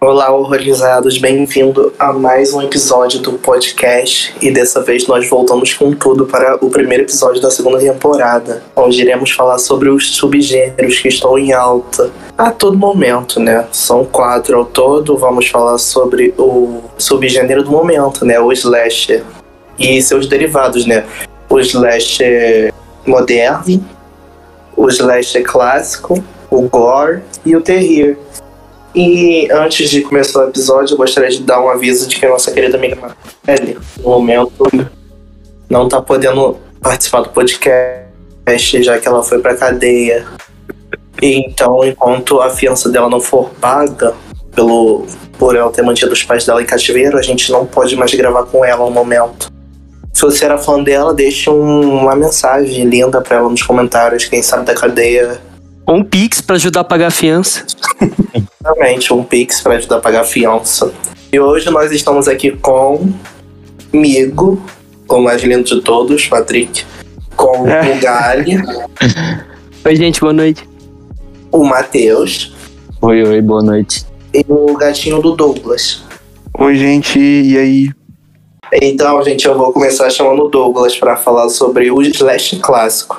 Olá, horrorizados, bem-vindo a mais um episódio do podcast. E dessa vez nós voltamos com tudo para o primeiro episódio da segunda temporada, onde iremos falar sobre os subgêneros que estão em alta a todo momento, né? São quatro ao todo. Vamos falar sobre o subgênero do momento, né? O slasher e seus derivados, né? O slasher moderno, o slasher clássico, o gore e o terror. E antes de começar o episódio, eu gostaria de dar um aviso de que a nossa querida amiga Marcele, no momento, não está podendo participar do podcast, já que ela foi pra cadeia. Então, enquanto a fiança dela não for paga pelo, por ela ter mantido os pais dela em cativeiro, a gente não pode mais gravar com ela no momento. Se você era fã dela, deixe um, uma mensagem linda para ela nos comentários. Quem sabe da cadeia um Pix para ajudar a pagar a fiança. Exatamente, um Pix para ajudar a pagar a fiança. E hoje nós estamos aqui com Migo, o mais lindo de todos, Patrick, com é. o Gali. Oi, gente, boa noite. O Matheus. Oi, oi, boa noite. E o gatinho do Douglas. Oi, gente, e aí? Então, gente, eu vou começar chamando o Douglas para falar sobre o Slash clássico.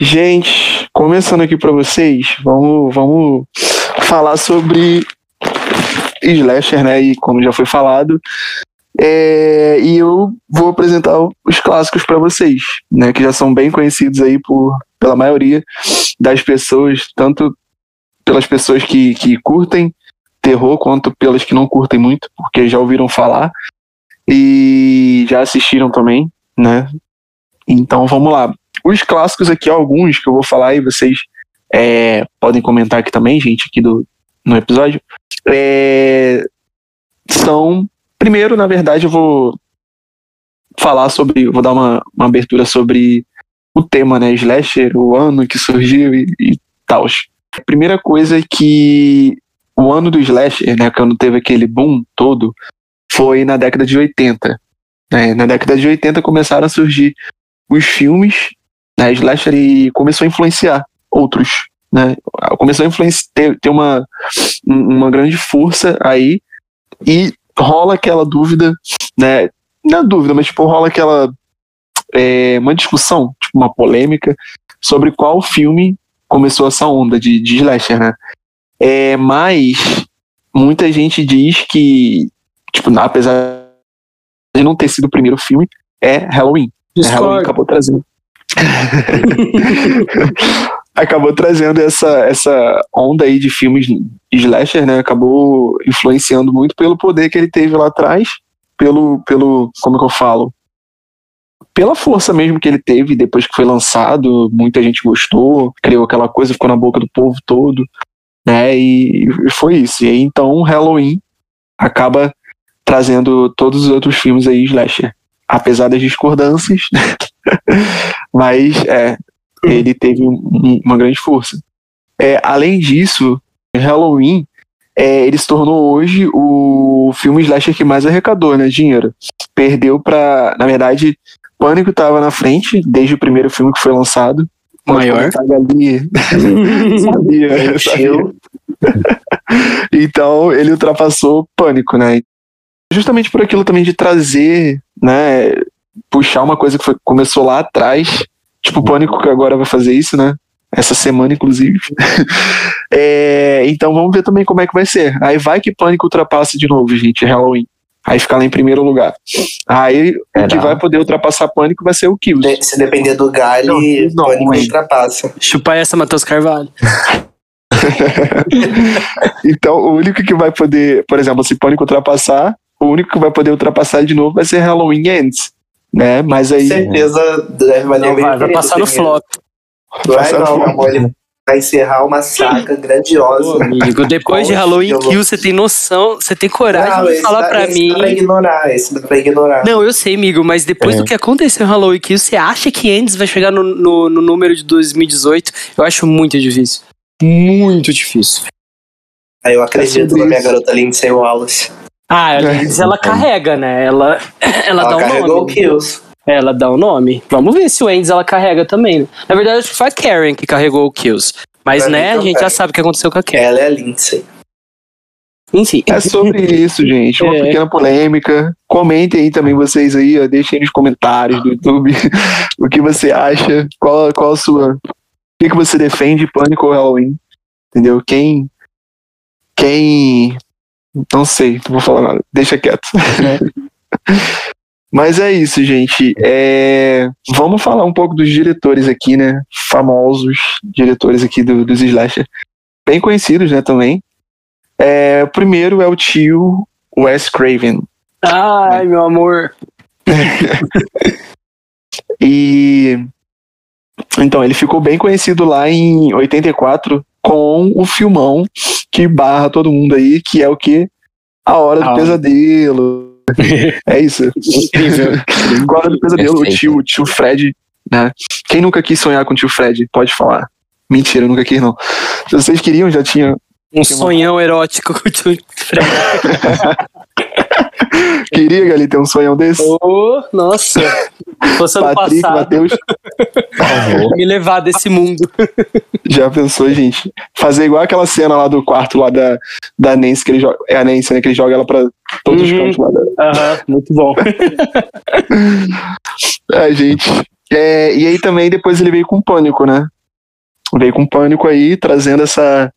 Gente, começando aqui para vocês, vamos, vamos falar sobre slasher, né? E como já foi falado, é, e eu vou apresentar os clássicos para vocês, né? Que já são bem conhecidos aí por pela maioria das pessoas, tanto pelas pessoas que, que curtem terror quanto pelas que não curtem muito, porque já ouviram falar e já assistiram também, né? Então vamos lá. Os clássicos aqui, alguns que eu vou falar e vocês é, podem comentar aqui também, gente, aqui do, no episódio, é, são. Primeiro, na verdade, eu vou falar sobre. Vou dar uma, uma abertura sobre o tema, né? Slasher, o ano que surgiu e, e tal. Primeira coisa que o ano do Slasher, né? Quando teve aquele boom todo, foi na década de 80. Né? Na década de 80 começaram a surgir os filmes né, slasher e começou a influenciar outros, né? Começou a influenciar, ter, ter uma, uma grande força aí e rola aquela dúvida, né? Não é dúvida, mas tipo, rola aquela é, uma discussão, tipo uma polêmica sobre qual filme começou essa onda de, de slasher, né? É, mas muita gente diz que, tipo, apesar de não ter sido o primeiro filme, é Halloween. É Halloween acabou trazendo. acabou trazendo essa, essa onda aí de filmes slasher, né? Acabou influenciando muito pelo poder que ele teve lá atrás, pelo, pelo como que eu falo? Pela força mesmo que ele teve depois que foi lançado, muita gente gostou, criou aquela coisa, ficou na boca do povo todo, né? E, e foi isso. E aí então Halloween acaba trazendo todos os outros filmes aí slasher apesar das discordâncias, mas é, ele teve um, uma grande força. É, além disso, Halloween é, ele se tornou hoje o filme slasher que mais arrecadou né, dinheiro. Perdeu para, na verdade, Pânico estava na frente desde o primeiro filme que foi lançado. Maior. Ali. sabia, sabia. então ele ultrapassou Pânico, né? Justamente por aquilo também de trazer né, puxar uma coisa que foi, começou lá atrás, tipo o Pânico que agora vai fazer isso, né? Essa semana, inclusive. é, então vamos ver também como é que vai ser. Aí vai que Pânico ultrapassa de novo, gente, Halloween. Aí fica lá em primeiro lugar. Aí o que vai poder ultrapassar Pânico vai ser o Kills. Se depender do galho, não, Pânico não, ultrapassa. Chupar essa, Matheus Carvalho. então, o único que vai poder, por exemplo, se Pânico ultrapassar, o único que vai poder ultrapassar de novo vai ser Halloween Ends. Né? Mas aí. Com certeza deve valer não, vai, vai passar no flop. Vai não, meu amor. Ele vai encerrar uma saga grandiosa. amigo, depois de Halloween Kill, você tem noção, você tem coragem não, de falar dá, pra mim. Dá pra ignorar, esse dá pra ignorar. Não, eu sei, amigo, mas depois é. do que aconteceu em Halloween Kill, você acha que Ends vai chegar no, no, no número de 2018? Eu acho muito difícil. Muito difícil. Aí eu acredito na minha garota Lindsay Wallace. Ah, a Liz, ela carrega, né? Ela, ela, ela dá um nome. Kills. Ela dá um nome. Vamos ver se o Endes ela carrega também. Na verdade, acho que foi a Karen que carregou o Kills. Mas, pra né, a gente já sabe o que aconteceu com a Karen. Ela é a Lindsay. Enfim. É sobre isso, gente. Uma É. pequena polêmica. Comentem aí também vocês aí, ó, deixem nos comentários do YouTube o que você acha, qual, qual a sua. O que, que você defende, Pânico ou Halloween? Entendeu? Quem. Quem. Não sei, não vou falar nada. Deixa quieto. Mas é isso, gente. É, Vamos falar um pouco dos diretores aqui, né? Famosos diretores aqui do, dos Slasher. Bem conhecidos, né, também. É, o primeiro é o tio Wes Craven. Ai, meu amor. E então ele ficou bem conhecido lá em 84 com o filmão que barra todo mundo aí, que é o que? A Hora do Ah. Pesadelo. é isso. Incrível. A Hora do Pesadelo, o tio, o tio Fred, né? Quem nunca quis sonhar com o tio Fred? Pode falar. Mentira, eu nunca quis não. Se vocês queriam, já tinha. Um sonhão erótico com o tio Fred. Queria, Gali, ter um sonhão desse? Oh, nossa. Ano Patrick, passado, me levar desse mundo. já pensou, gente? Fazer igual aquela cena lá do quarto lá da, da Nancy, que ele joga. É a Nancy, né? Que ele joga ela pra todos os Uhum. cantos lá da, Aham, muito bom. É, gente. É, e aí também depois ele veio com pânico, né? Veio com pânico aí, trazendo essa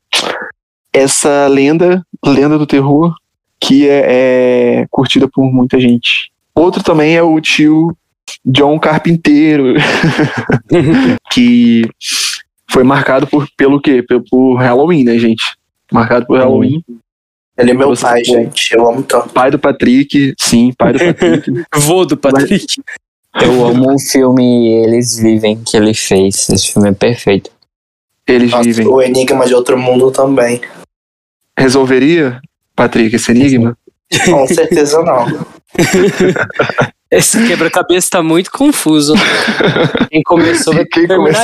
essa lenda, lenda do terror, que é, é curtida por muita gente. Outro também é o tio John Carpinteiro, que foi marcado por pelo quê? Por, por Halloween, né, gente? Marcado por Halloween. Ele é meu Você pai, gente. Eu amo tanto. Pai do Patrick, sim, pai do Patrick. Vou do Patrick. Eu amo o filme Eles Vivem que ele fez. Esse filme é perfeito. Eles Nossa, vivem. o Enigma de Outro Mundo também. Resolveria, Patrick, esse enigma? Com certeza não. Esse quebra-cabeça tá muito confuso. Quem começou vai Quem terminar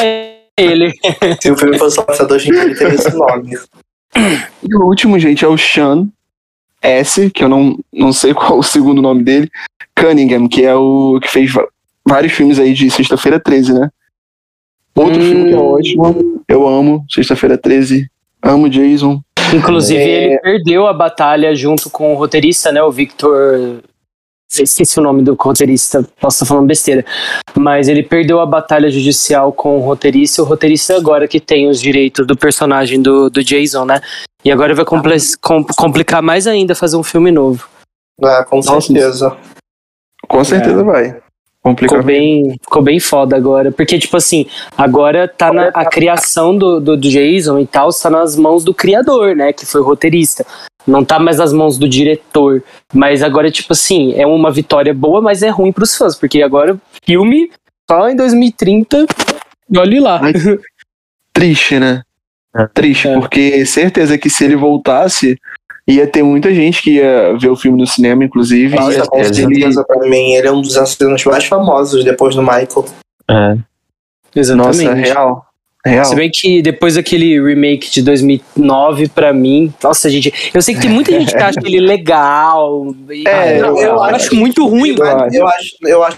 ele. Se o filme fosse lançado hoje em dia, ele teria esse nome. E o último, gente, é o Sean S, que eu não, não sei qual o segundo nome dele. Cunningham, que é o que fez vários filmes aí de Sexta-feira 13, né? Outro Hum. filme que é ótimo, eu amo, Sexta-feira 13, amo Jason. Inclusive, É. ele perdeu a batalha junto com o roteirista, né? O Victor. Esqueci o nome do roteirista, posso estar falando besteira. Mas ele perdeu a batalha judicial com o roteirista, e o roteirista agora que tem os direitos do personagem do, do Jason, né? E agora vai comple- com- complicar mais ainda fazer um filme novo. Ah, com certeza. Com certeza vai. Ficou bem, ficou bem foda agora. Porque, tipo assim, agora tá na, a criação do, do Jason e tal, está nas mãos do criador, né? Que foi o roteirista. Não tá mais nas mãos do diretor. Mas agora, tipo assim, é uma vitória boa, mas é ruim pros fãs. Porque agora, filme só em 2030, e olhe lá. Ai, Triste, né? É. Triste, É. porque certeza que se ele voltasse, ia ter muita gente que ia ver o filme no cinema, inclusive. Com certeza, pra mim, ele é um dos assassinos mais famosos depois do Michael. É. Exatamente. Nossa, real. Real. Se bem que depois daquele remake de 2009, pra mim, nossa, gente, eu sei que tem muita gente que acha ele legal. e- É, eu, eu acho, acho- muito ruim. Eu, eu acho, eu acho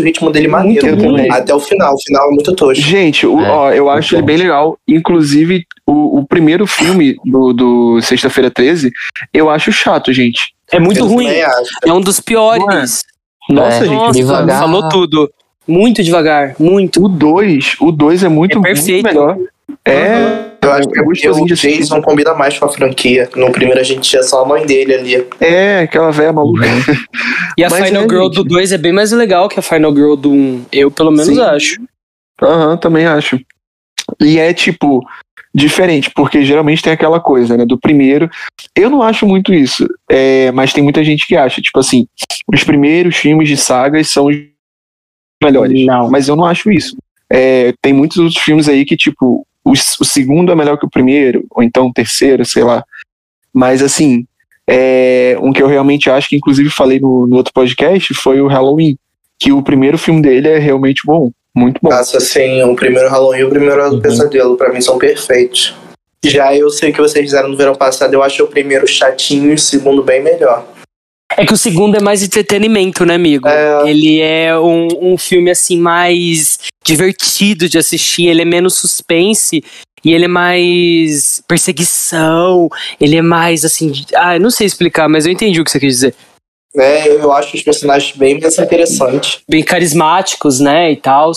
o ritmo dele maneiro Muito. Até o final. O final é muito tosco. Gente, o- É, ó, eu acho bom. ele bem legal. Inclusive, o, o primeiro filme do, do Sexta-feira 13, eu acho chato, gente. É muito Eu ruim. É um dos piores. Nossa, É, gente. Nossa, devagar. falou tudo. Muito devagar, muito. O 2, o 2 é muito, É muito perfeito. melhor. É, Eu acho é que gostosinho o de assistir. Jason combina mais com a franquia. No primeiro a gente tinha só a mãe dele ali. É, aquela velha maluca. E a Mas Final é, Girl gente. do 2 é bem mais legal que a Final Girl do 1. Um. Eu, pelo menos, Sim. acho. Aham, também acho. E é tipo diferente, porque geralmente tem aquela coisa, né? Do primeiro. Eu não acho muito isso, é, mas tem muita gente que acha. Tipo assim, os primeiros filmes de sagas são os melhores. Não. Mas eu não acho isso. É, tem muitos outros filmes aí que, tipo, o, o segundo é melhor que o primeiro, ou então o terceiro, sei lá. Mas assim, é, um que eu realmente acho, que inclusive falei no, no outro podcast, foi o Halloween. Que o primeiro filme dele é realmente bom. Muito bom. Nossa, assim, o primeiro Halloween e o primeiro Uhum. Pesadelo, pra mim, são perfeitos. Já eu sei o que vocês fizeram no verão passado, eu acho o primeiro chatinho e o segundo bem melhor. É que o segundo é mais entretenimento, né, amigo? É. Ele é um, um filme, assim, mais divertido de assistir. Ele é menos suspense. E ele é mais perseguição, ele é mais assim. Ah, eu não sei explicar, mas eu entendi o que você quis dizer. É, eu acho os personagens bem mais interessantes. Bem carismáticos, né? E tal.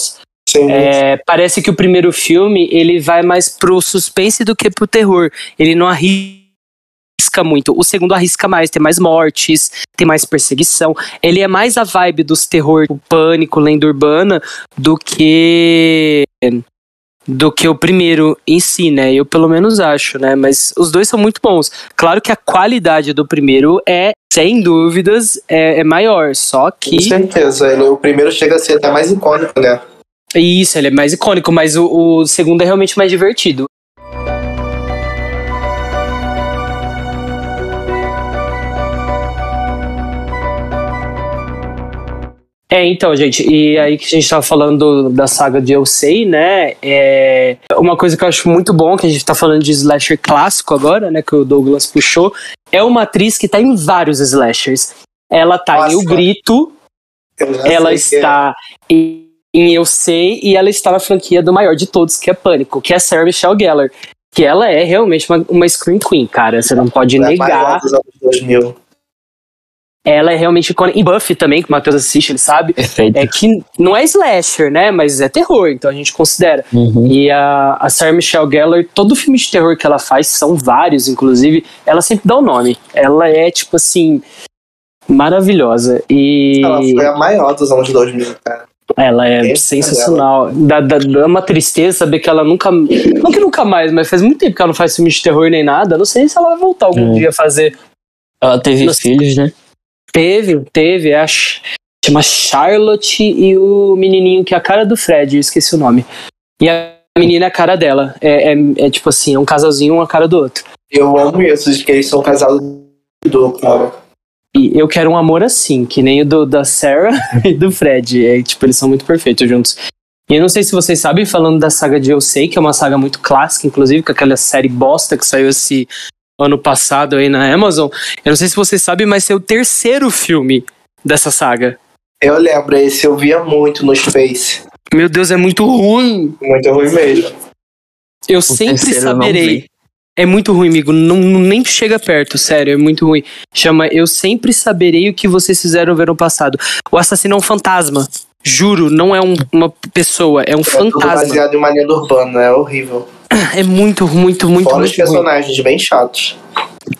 É, parece que o primeiro filme ele vai mais pro suspense do que pro terror. Ele não arrisca muito. O segundo arrisca mais, tem mais mortes, tem mais perseguição. Ele é mais a vibe dos terror, o pânico, lenda urbana, do que do que o primeiro em si, né? Eu pelo menos acho, né? Mas os dois são muito bons. Claro que a qualidade do primeiro é, sem dúvidas, é, é maior. Só Com que certeza. Ele, o primeiro chega a ser até mais icônico, né? isso, ele é mais icônico, mas o, o segundo é realmente mais divertido. É, então, gente, e aí que a gente tava falando da saga de Eu Sei, né? É uma coisa que eu acho muito bom, que a gente tá falando de slasher clássico agora, né? Que o Douglas puxou, é uma atriz que tá em vários slashers. Ela tá em O Nossa. Grito, ela é. está em, em Eu Sei e ela está na franquia do maior de todos, que é Pânico, que é a Sarah Michelle Gellar. Que ela é realmente uma, uma Scream Queen, cara. Você não pode É negar. maior dos anos 2000. Ela é realmente icônica. E Buffy também, que o Matheus assiste, ele sabe. Perfeito. É que não é slasher, né? Mas é terror, então a gente considera. Uhum. E a, a Sarah Michelle Gellar, todo filme de terror que ela faz, são vários, inclusive, ela sempre dá o nome. Ela é, tipo assim, maravilhosa. E Ela foi a maior dos anos 2000, cara. ela é Essa sensacional. Dá, dá, dá uma tristeza saber que ela nunca. Não que nunca mais, mas faz muito tempo que ela não faz filme de terror nem nada. Não sei se ela vai voltar algum Hum. dia a fazer. Ela teve Nossa. filhos, né? Teve, teve, é a Ch- chama Charlotte e o menininho que é a cara do Fred, eu esqueci o nome. E a menina é a cara dela. É, é, é tipo assim, é um casalzinho, um a cara do outro. Eu amo isso, de que eles são casados do cara. E eu quero um amor assim, que nem o do, da Sarah e do Fred. É, tipo, eles são muito perfeitos juntos. E eu não sei se vocês sabem, falando da saga de Eu Sei, que é uma saga muito clássica, inclusive, com aquela série bosta que saiu esse ano passado aí na Amazon. Eu não sei se vocês sabem, mas é o terceiro filme dessa saga. Eu lembro, esse eu via muito no Space. Meu Deus, é muito ruim. Muito ruim mesmo. Eu sempre eu não saberei. É muito ruim, amigo. Não, nem chega perto, sério, é muito ruim. Chama Eu Sempre Saberei o que vocês fizeram no verão passado. O assassino é um fantasma. Juro, não é um- uma pessoa, é um É tudo fantasma. baseado em uma lenda urbana, é horrível. É muito, muito, muito, Fora os muito ruim. personagens bem chatos.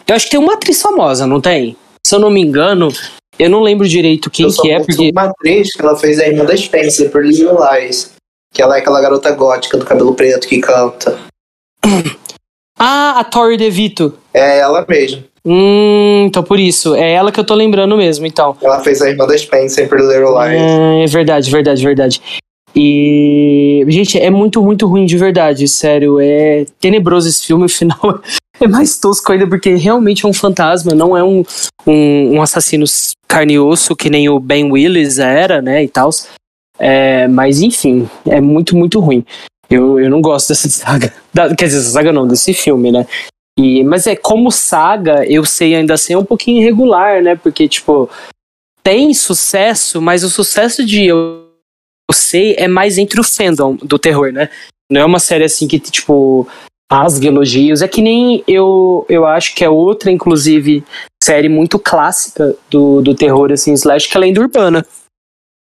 Eu acho que tem uma atriz famosa, não tem? Se eu não me engano, eu não lembro direito quem eu que é, porque. uma atriz que ela fez a irmã da Spencer, por Little Lies. Que ela é aquela garota gótica do cabelo preto que canta. Ah, a Tori DeVito. É ela mesmo. Hum, então por isso. É ela que eu tô lembrando mesmo, então. Ela fez a irmã da Spencer por Little Lies. É, é verdade, verdade, verdade. E. Gente, é muito, muito ruim de verdade, sério. É tenebroso esse filme, o final é mais tosco ainda, porque realmente é um fantasma, não é um, um, um assassino carne e osso que nem o Ben Willis era, né? E tal. É, mas enfim, é muito, muito ruim. Eu, eu não gosto dessa saga. Da- quer dizer, essa saga não, desse filme, né? E, mas é como saga, eu sei ainda assim, é um pouquinho irregular, né? Porque, tipo, tem sucesso, mas o sucesso de sei é mais entre o fandom do terror, né? Não é uma série assim que, tipo, rasga elogios. É que nem eu, eu acho que é outra, inclusive, série muito clássica do, do terror, assim, slash, que é Lenda Urbana.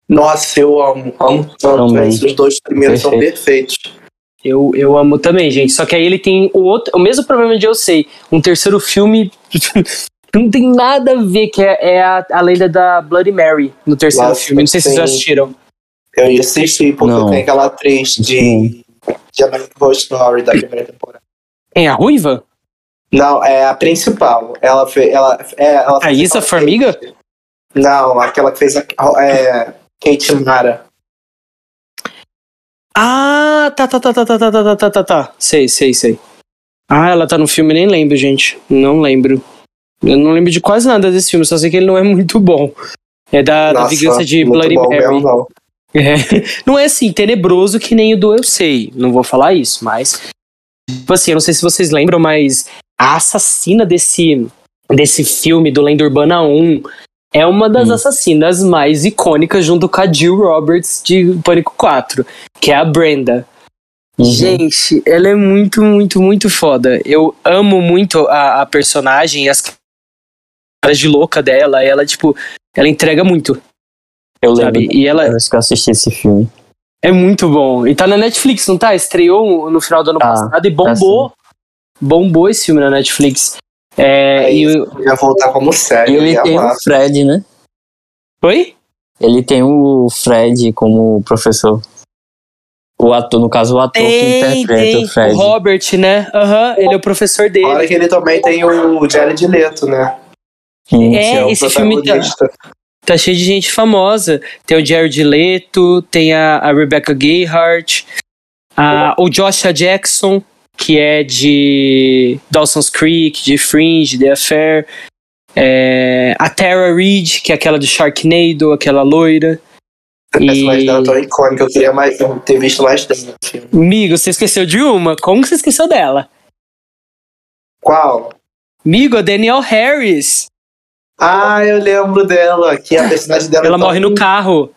Nossa, eu amo. Amo tanto. Esses dois primeiros são perfeitos. Eu, eu amo também, gente. Só que aí ele tem o, outro, o mesmo problema de Eu Sei. Um terceiro filme não tem nada a ver, que é, é a, a lenda da Bloody Mary no terceiro Nossa, filme. Não sei se vocês já assistiram. Eu ia assistir porque Não. tem aquela atriz de, de American Horror Story da primeira temporada. Quem? A Ruiva? Não, é a principal. Ela fez. Ela, é, ela A Isa Formiga? Não, aquela que fez a. É, Kate Mara. Ah, tá, tá, tá, tá, tá, tá, tá, tá, tá, tá, tá. Sei, sei, sei. Ah, ela tá no filme, nem lembro, gente. Não lembro. Eu não lembro de quase nada desse filme, só sei que ele não é muito bom. É da, da Nossa, vingança de Bloody Mary. mesmo, não. É. Não é assim, tenebroso que nem o do Eu Sei. Não vou falar isso, mas. Tipo assim, eu não sei se vocês lembram, mas a assassina desse, desse filme, do Lenda Urbana 1, é uma das Hum. assassinas mais icônicas junto com a Jill Roberts de Pânico 4, que é a Brenda. Gente, ela é muito, muito, muito foda. Eu amo muito a, a personagem e as caras de louca dela. Ela, tipo, ela entrega muito. Eu lembro Sabe? E ela- que eu assisti esse filme. É muito bom. E tá na Netflix, não tá? Estreou no final do ano Tá, passado e bombou. bombou esse filme na Netflix. É, É e o- Ia voltar como E série. ele tem amar. o Fred, né? Oi? Ele tem o Fred como professor. O ator, no caso, o ator que interpreta tem. o Fred. O Robert, né? Aham, ele é o professor dele. Fora que ele também tem o Jared Leto, né? Sim, É, o esse filme tá. Tá cheio de gente famosa. Tem o Jared Leto, tem a, a Rebecca Gayheart, a, o Joshua Jackson, que é de Dawson's Creek, de Fringe, The Affair. É, a Tara Reid, que é aquela do Sharknado, aquela loira. A personagem E- dela é tão icônica, eu queria mais, ter visto mais dela no filme. Migo, você esqueceu de uma? Como que você esqueceu dela? Qual? Migo, a Danielle Harris. Ah, eu lembro dela, que a personagem dela Ela é tão, morre no carro.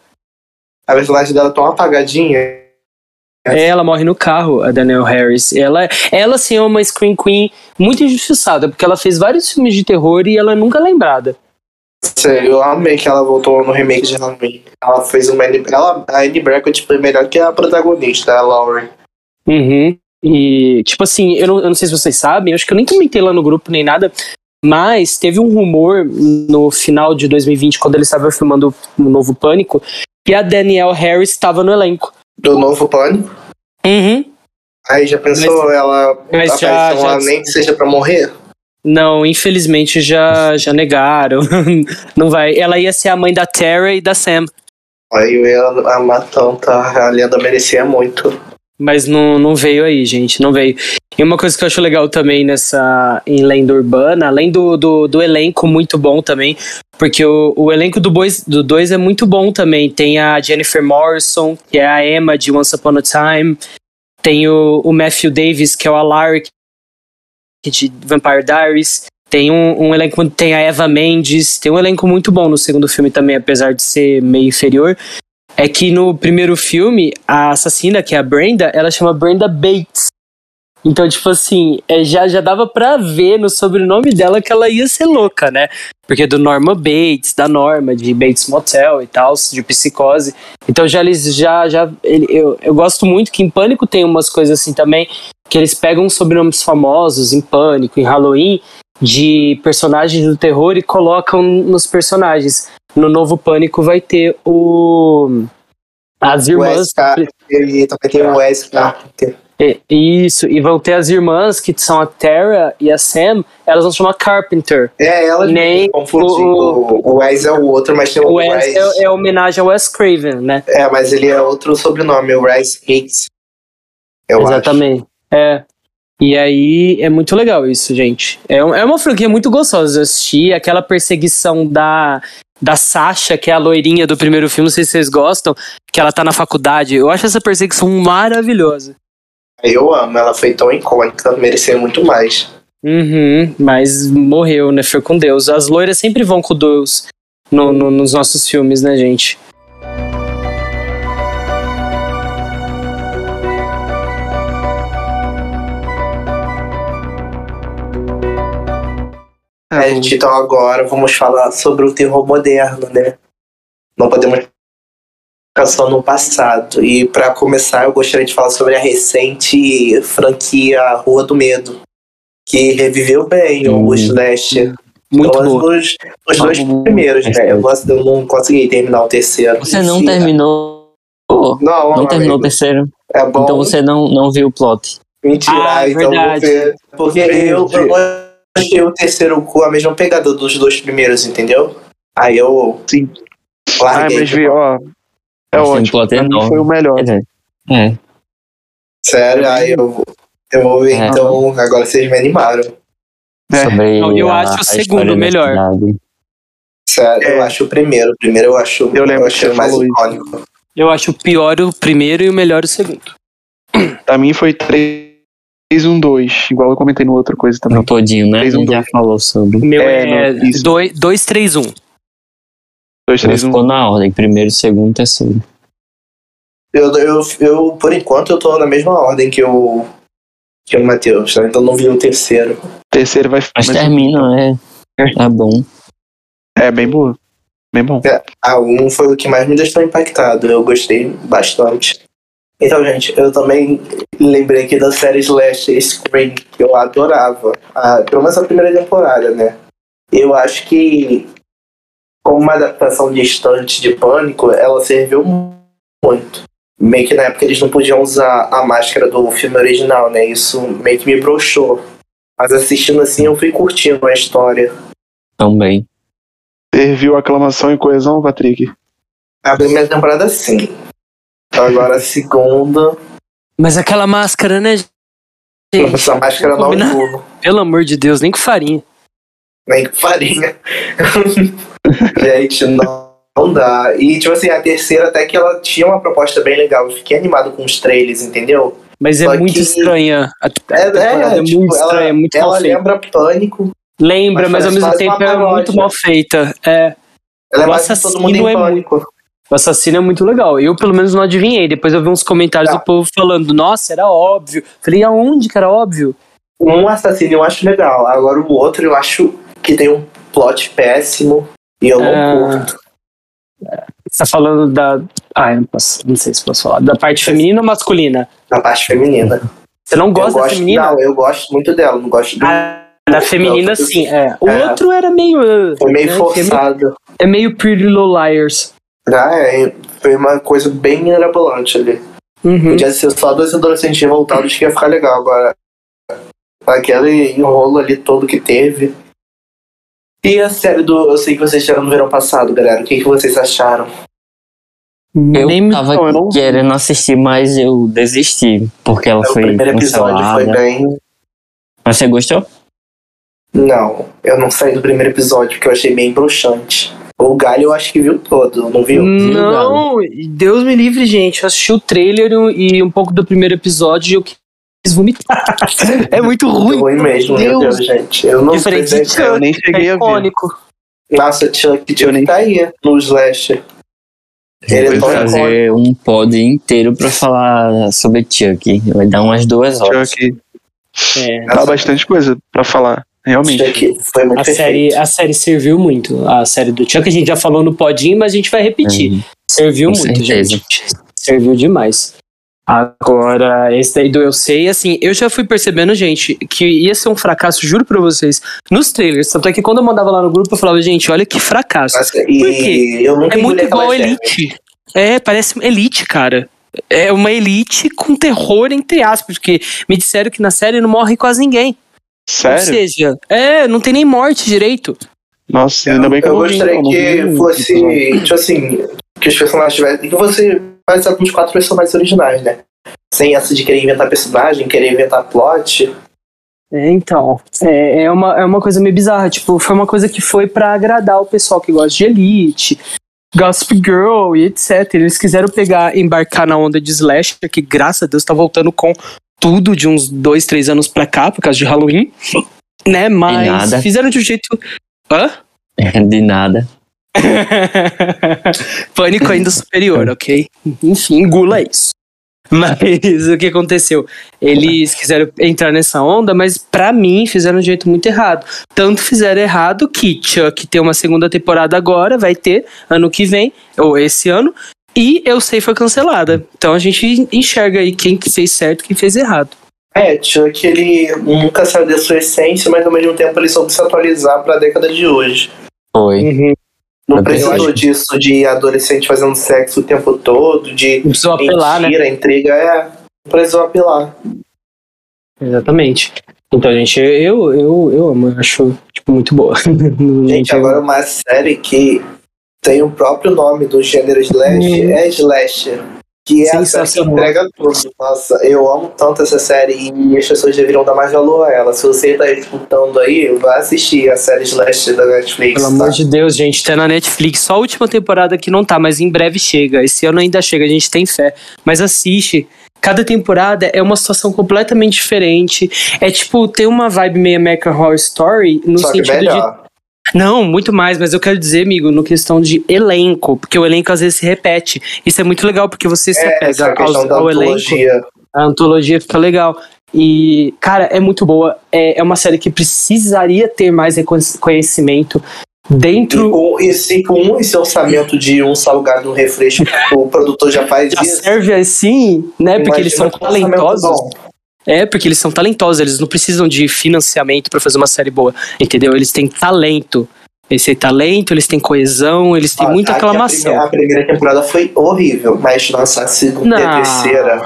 A personagem dela é tão apagadinha. É, ela morre no carro, a Danielle Harris. Ela, ela sim, é uma Screen Queen muito injustiçada, porque ela fez vários filmes de terror e ela nunca é lembrada. Sério, eu amei que ela voltou no remake de Halloween. Ela fez uma. Ela, a Annie Brackett foi melhor que a protagonista, a Lauren. Uhum. E, tipo assim, eu não, eu não sei se vocês sabem, acho que eu nem comentei lá no grupo nem nada, mas teve um rumor no final de 2020, quando eles estavam filmando o novo Pânico, que a Danielle Harris estava no elenco. Do novo Pânico. Uhum. Aí já pensou ela mas já- já- nem que seja pra morrer? Não, infelizmente já, já negaram. não vai. Ela ia ser a mãe da Tara e da Sam. Aí eu ia amar tanto, a lenda merecia muito. Mas não, não veio aí, gente, não veio. E uma coisa que eu acho legal também nessa em Lenda Urbana, além do, do, do elenco muito bom também, porque o, o elenco do 2 do dois é muito bom também. Tem a Jennifer Morrison, que é a Emma de Once Upon a Time. Tem o, o Matthew Davis, que é o Alaric de Vampire Diaries. Tem um, um elenco, tem a Eva Mendes, tem um elenco muito bom no segundo filme também, apesar de ser meio inferior. É que no primeiro filme, a assassina, que é a Brenda, ela chama Brenda Bates. Então, tipo assim, é, já, já dava pra ver no sobrenome dela que ela ia ser louca, né? Porque é do Norma Bates, da Norma, de Bates Motel e tal, de psicose. Então já eles já. já ele- eu, eu gosto muito que em Pânico tem umas coisas assim também, que eles pegam sobrenomes famosos em Pânico, em Halloween, de personagens do terror e colocam nos personagens. No novo Pânico vai ter o. As irmãs. Wes Carpenter, e também tem o Wes Carpenter. É, Isso, e vão ter as irmãs, que são a Tara e a Sam, elas vão chamar Carpenter. É, ela Nem confundiu. o- O, Wes é o outro, mas tem o, Wes Wes. é, é homenagem ao Wes Craven, né? É, mas ele é outro sobrenome, o Wes Hicks. Eu Exatamente. É. E aí é muito legal isso, gente. É, é uma franquia muito gostosa de assistir. Aquela perseguição da, da Sasha, que é a loirinha do primeiro filme, não sei se vocês gostam, que ela tá na faculdade. Eu acho essa perseguição maravilhosa. Eu amo, ela foi tão icônica, merecia muito mais. Uhum, mas morreu, né? Foi com Deus. As loiras sempre vão com Deus no- no- nos nossos filmes, né, gente? É, gente, então agora vamos falar sobre o terror moderno, né? Não podemos só no passado. E para começar, eu gostaria de falar sobre a recente franquia Rua do Medo, que reviveu bem o Hum. slasher. Muito Pelo menos boa. Nos, nos dois Vamos- primeiros, né? Eu, gosto, eu não consegui terminar o terceiro. Você não Sim, terminou. Pô, Não, não terminou o terceiro. É bom. Então você não, não viu o plot. Mentira, Ah, então verdade. você. Porque eu, eu achei o terceiro com a mesma pegada dos dois primeiros, entendeu? Aí eu. Sim. Larguei. mas vi, ó. É Mas um ótimo. plot Pra mim foi o melhor. Quer dizer, É. Sério, aí eu, eu vou ver É. então. Agora vocês me animaram. É. Sobre Não, eu a- acho o segundo melhor. Sério, eu É. acho o primeiro. O primeiro eu acho. Eu lembro que achei mais icônico. Eu acho o pior o primeiro e o melhor o segundo. Pra mim foi 3-1-2, igual eu comentei no outra coisa também. No todinho, né? A Fez um gente já dois. falou sobre. Meu É, é não, isso. 2, 3, 1. 2, Não 3, 1. ficou na ordem. Primeiro, segundo, terceiro. Eu, eu, eu, por enquanto, eu tô na mesma ordem que o, que o Matheus, tá? Então não vi o terceiro. O terceiro vai Mas mas- termina, é. Tá bom. É bem bom. Bem bom. Ah, um foi o que mais me deixou impactado. Eu gostei bastante. Então, gente, eu também lembrei aqui da série Slash Scream, que eu adorava. Ah, pelo menos a primeira temporada, né? Eu acho que, como uma adaptação distante de Pânico, ela serviu muito. Meio que na época eles não podiam usar a máscara do filme original, né? Isso meio que me broxou. Mas assistindo assim, eu fui curtindo a história. Também. Serviu aclamação e coesão, Patrick? A primeira temporada, sim. Agora a segunda. Mas aquela máscara, né, gente? Essa máscara não. Pelo amor de Deus, nem com farinha. Nem com farinha. Gente, não, não dá. E, tipo assim, a terceira até que ela tinha uma proposta bem legal. Eu fiquei animado com os trailers, entendeu? Mas é Só muito que- estranha. A É, é, é tipo, muito estranha, é ela, muito ela mal feita. lembra Pânico. Lembra, mas mas ao mesmo tempo é muito paródia. mal feita. É, Ela é O em assassino é Pânico. o assassino é muito legal. Eu, pelo menos, não adivinhei. Depois eu vi uns comentários Tá. do povo falando, nossa, era óbvio. Falei, aonde que era óbvio? Um assassino eu acho legal. Agora o outro eu acho que tem um plot péssimo. E eu não Ah. curto. Você tá falando da. Ah, eu não, posso, não sei se posso falar. Da parte feminina ou masculina? Na parte feminina. Você não eu gosta da feminina? Não, eu gosto muito dela. Não gosto do. Ah, da feminina, Não, sim. É. O É. outro era meio. Foi meio né, forçado. É meio Pretty Little Liars. Ah, é, foi uma coisa bem mirabolante ali. Uhum. Podia ser só dois adolescentes revoltados que ia ficar legal. Agora, aquele enrolo ali todo que teve. E a série do. Eu sei que vocês tiveram no verão passado, galera. O que, que vocês acharam? Eu Nem me- tava Não, querendo assistir, mas eu desisti. Porque ela o foi primeiro episódio cancelada. foi bem. Mas você gostou? Não, eu não saí do primeiro episódio porque eu achei bem bruxante. O Galho eu acho que viu todo, não viu? Não, Deus me livre, gente. Eu assisti o trailer e um pouco do primeiro episódio e eu quis vomitar. É muito ruim. Ruim mesmo, meu Deus, gente. Eu não Diferente sei de se- Eu nem É cheguei a ver. icônico. Nossa, Chuck, Eu Chuck nem- tá aí no Slash. Ele é Vou icônico. fazer um pod inteiro pra falar sobre Chuck. Vai dar umas duas horas. Chuck, É. dá bastante coisa pra falar. Realmente. Chuck foi muito A série, a série serviu muito. A série do Chuck, a gente já falou no podinho, mas a gente vai repetir. Uhum. Serviu Com muito, certeza. gente. Serviu demais. Agora, esse daí do Eu Sei, assim, eu já fui percebendo, gente, que ia ser um fracasso, juro pra vocês, nos trailers. Tanto é que quando eu mandava lá no grupo, eu falava, gente, olha que fracasso. Nossa, Por e quê? eu nunca É muito igual. Elite. É, parece Elite, cara. É uma Elite com terror, entre aspas, porque me disseram que na série não morre quase ninguém. Ou Sério? seja, é, não tem nem morte direito. Nossa, ainda bem que eu, Eu gostaria que fosse, tipo assim, que os personagens tivessem. Que você faz com os quatro personagens originais, né? Sem essa de querer inventar personagem, querer inventar plot. É, então. É, é, uma, é uma coisa meio bizarra. Tipo, foi uma coisa que foi pra agradar o pessoal que gosta de Elite, Gossip Girl e etc. Eles quiseram pegar, embarcar na onda de Slasher, que graças a Deus tá voltando com tudo de uns dois, três anos pra cá, por causa de Halloween. Né? Mas nada. fizeram de um jeito. Hã? De nada. Pânico ainda superior, ok? Enfim, engula isso. Mas o que aconteceu? Eles quiseram entrar nessa onda, mas pra mim fizeram de um jeito muito errado. Tanto fizeram errado que Chuck tem uma segunda temporada agora, vai ter ano que vem, ou esse ano, e Eu Sei foi cancelada. Então a gente enxerga aí quem que fez certo e quem fez errado. É, Chuck ele nunca saiu da sua essência, mas ao mesmo tempo ele soube se atualizar pra década de hoje. Foi. Não precisou acho- disso de adolescente fazendo sexo o tempo todo, de Não precisou apelar, né? mentira, intriga, é. Não precisou apelar. Exatamente. Então, gente, eu, eu, eu amo, eu acho tipo, muito boa. Gente, agora uma série que tem o próprio nome do gênero slash Hum. é Slasher. Que é a série que Sensacional. entrega tudo. Nossa, eu amo tanto essa série e as pessoas deveriam dar mais valor a ela. Se você tá escutando aí, vai assistir a série Slash da Netflix. Pelo tá? amor de Deus, gente, tá na Netflix. Só a última temporada que não tá, mas em breve chega. Esse ano ainda chega, a gente tem fé. Mas assiste. Cada temporada é uma situação completamente diferente. É tipo, tem uma vibe meio American Horror Story no Só sentido de. Não, muito mais, mas eu quero dizer, amigo, no questão de elenco, porque o elenco às vezes se repete. Isso é muito legal, porque você se É, apega ao, ao elenco. antologia. A antologia fica legal. E, cara, é muito boa. É, é uma série que precisaria ter mais reconhe- conhecimento E, dentro. com, e se com esse orçamento de um salgado, um refresco, o produtor já faz Já isso. serve assim, né? Porque eles são talentosos. É, porque eles são talentosos, eles não precisam de financiamento pra fazer uma série boa, entendeu? Eles têm talento. Esse talento, eles têm coesão, eles têm Ó, muita aqui aclamação. A primeira, a primeira temporada foi horrível, mas nossa, a segunda e a Não. terceira.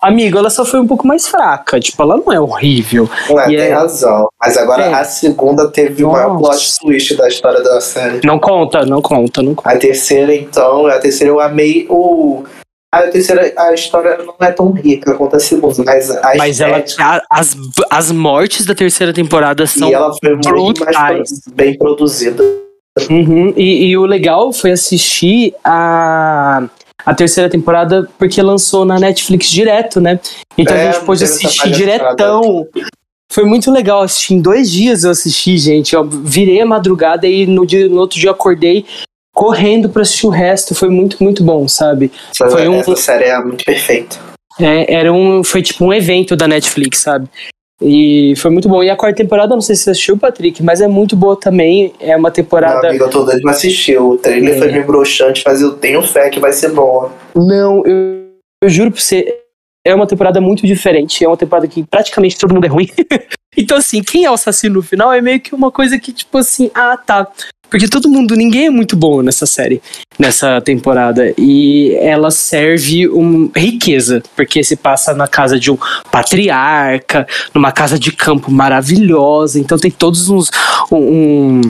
Amigo, ela só foi um pouco mais fraca. Tipo, ela não é horrível. Não, E tem é- razão. Mas agora É. a segunda teve o maior Nossa. plot twist da história da série. Não conta, não conta, não conta. A terceira, então, a terceira eu amei o. A terceira, a história não é tão rica quanto a segunda, mas a Mas ela, estética- a- as, as mortes da terceira temporada são e ela foi muito mais bem produzida. Uhum, E, e o legal foi assistir a, a terceira temporada porque lançou na Netflix direto, né? Então É, a gente pôde assistir diretão. Foi muito legal assistir. Em dois dias eu assisti, gente. Eu virei a madrugada e no, dia, no outro dia eu acordei correndo pra assistir o resto. Foi muito, muito bom, sabe? Essa, Foi um- essa série é muito perfeita. É, era um, foi tipo um evento da Netflix, sabe? E foi muito bom. E a quarta temporada, não sei se você assistiu, Patrick, mas é muito boa também. É uma Meu temporada. amigo, eu tô doido pra assistir. O trailer É. foi meio broxante, mas eu tenho fé que vai ser boa. Não, eu, eu juro pra você, é uma temporada muito diferente. É uma temporada que praticamente todo mundo é ruim. então, assim, quem é o assassino no final é meio que uma coisa que, tipo assim, ah, tá. Porque todo mundo, ninguém é muito bom nessa série, nessa temporada. E ela serve um, riqueza, porque se passa na casa de um patriarca, numa casa de campo maravilhosa. Então tem todos uns. um-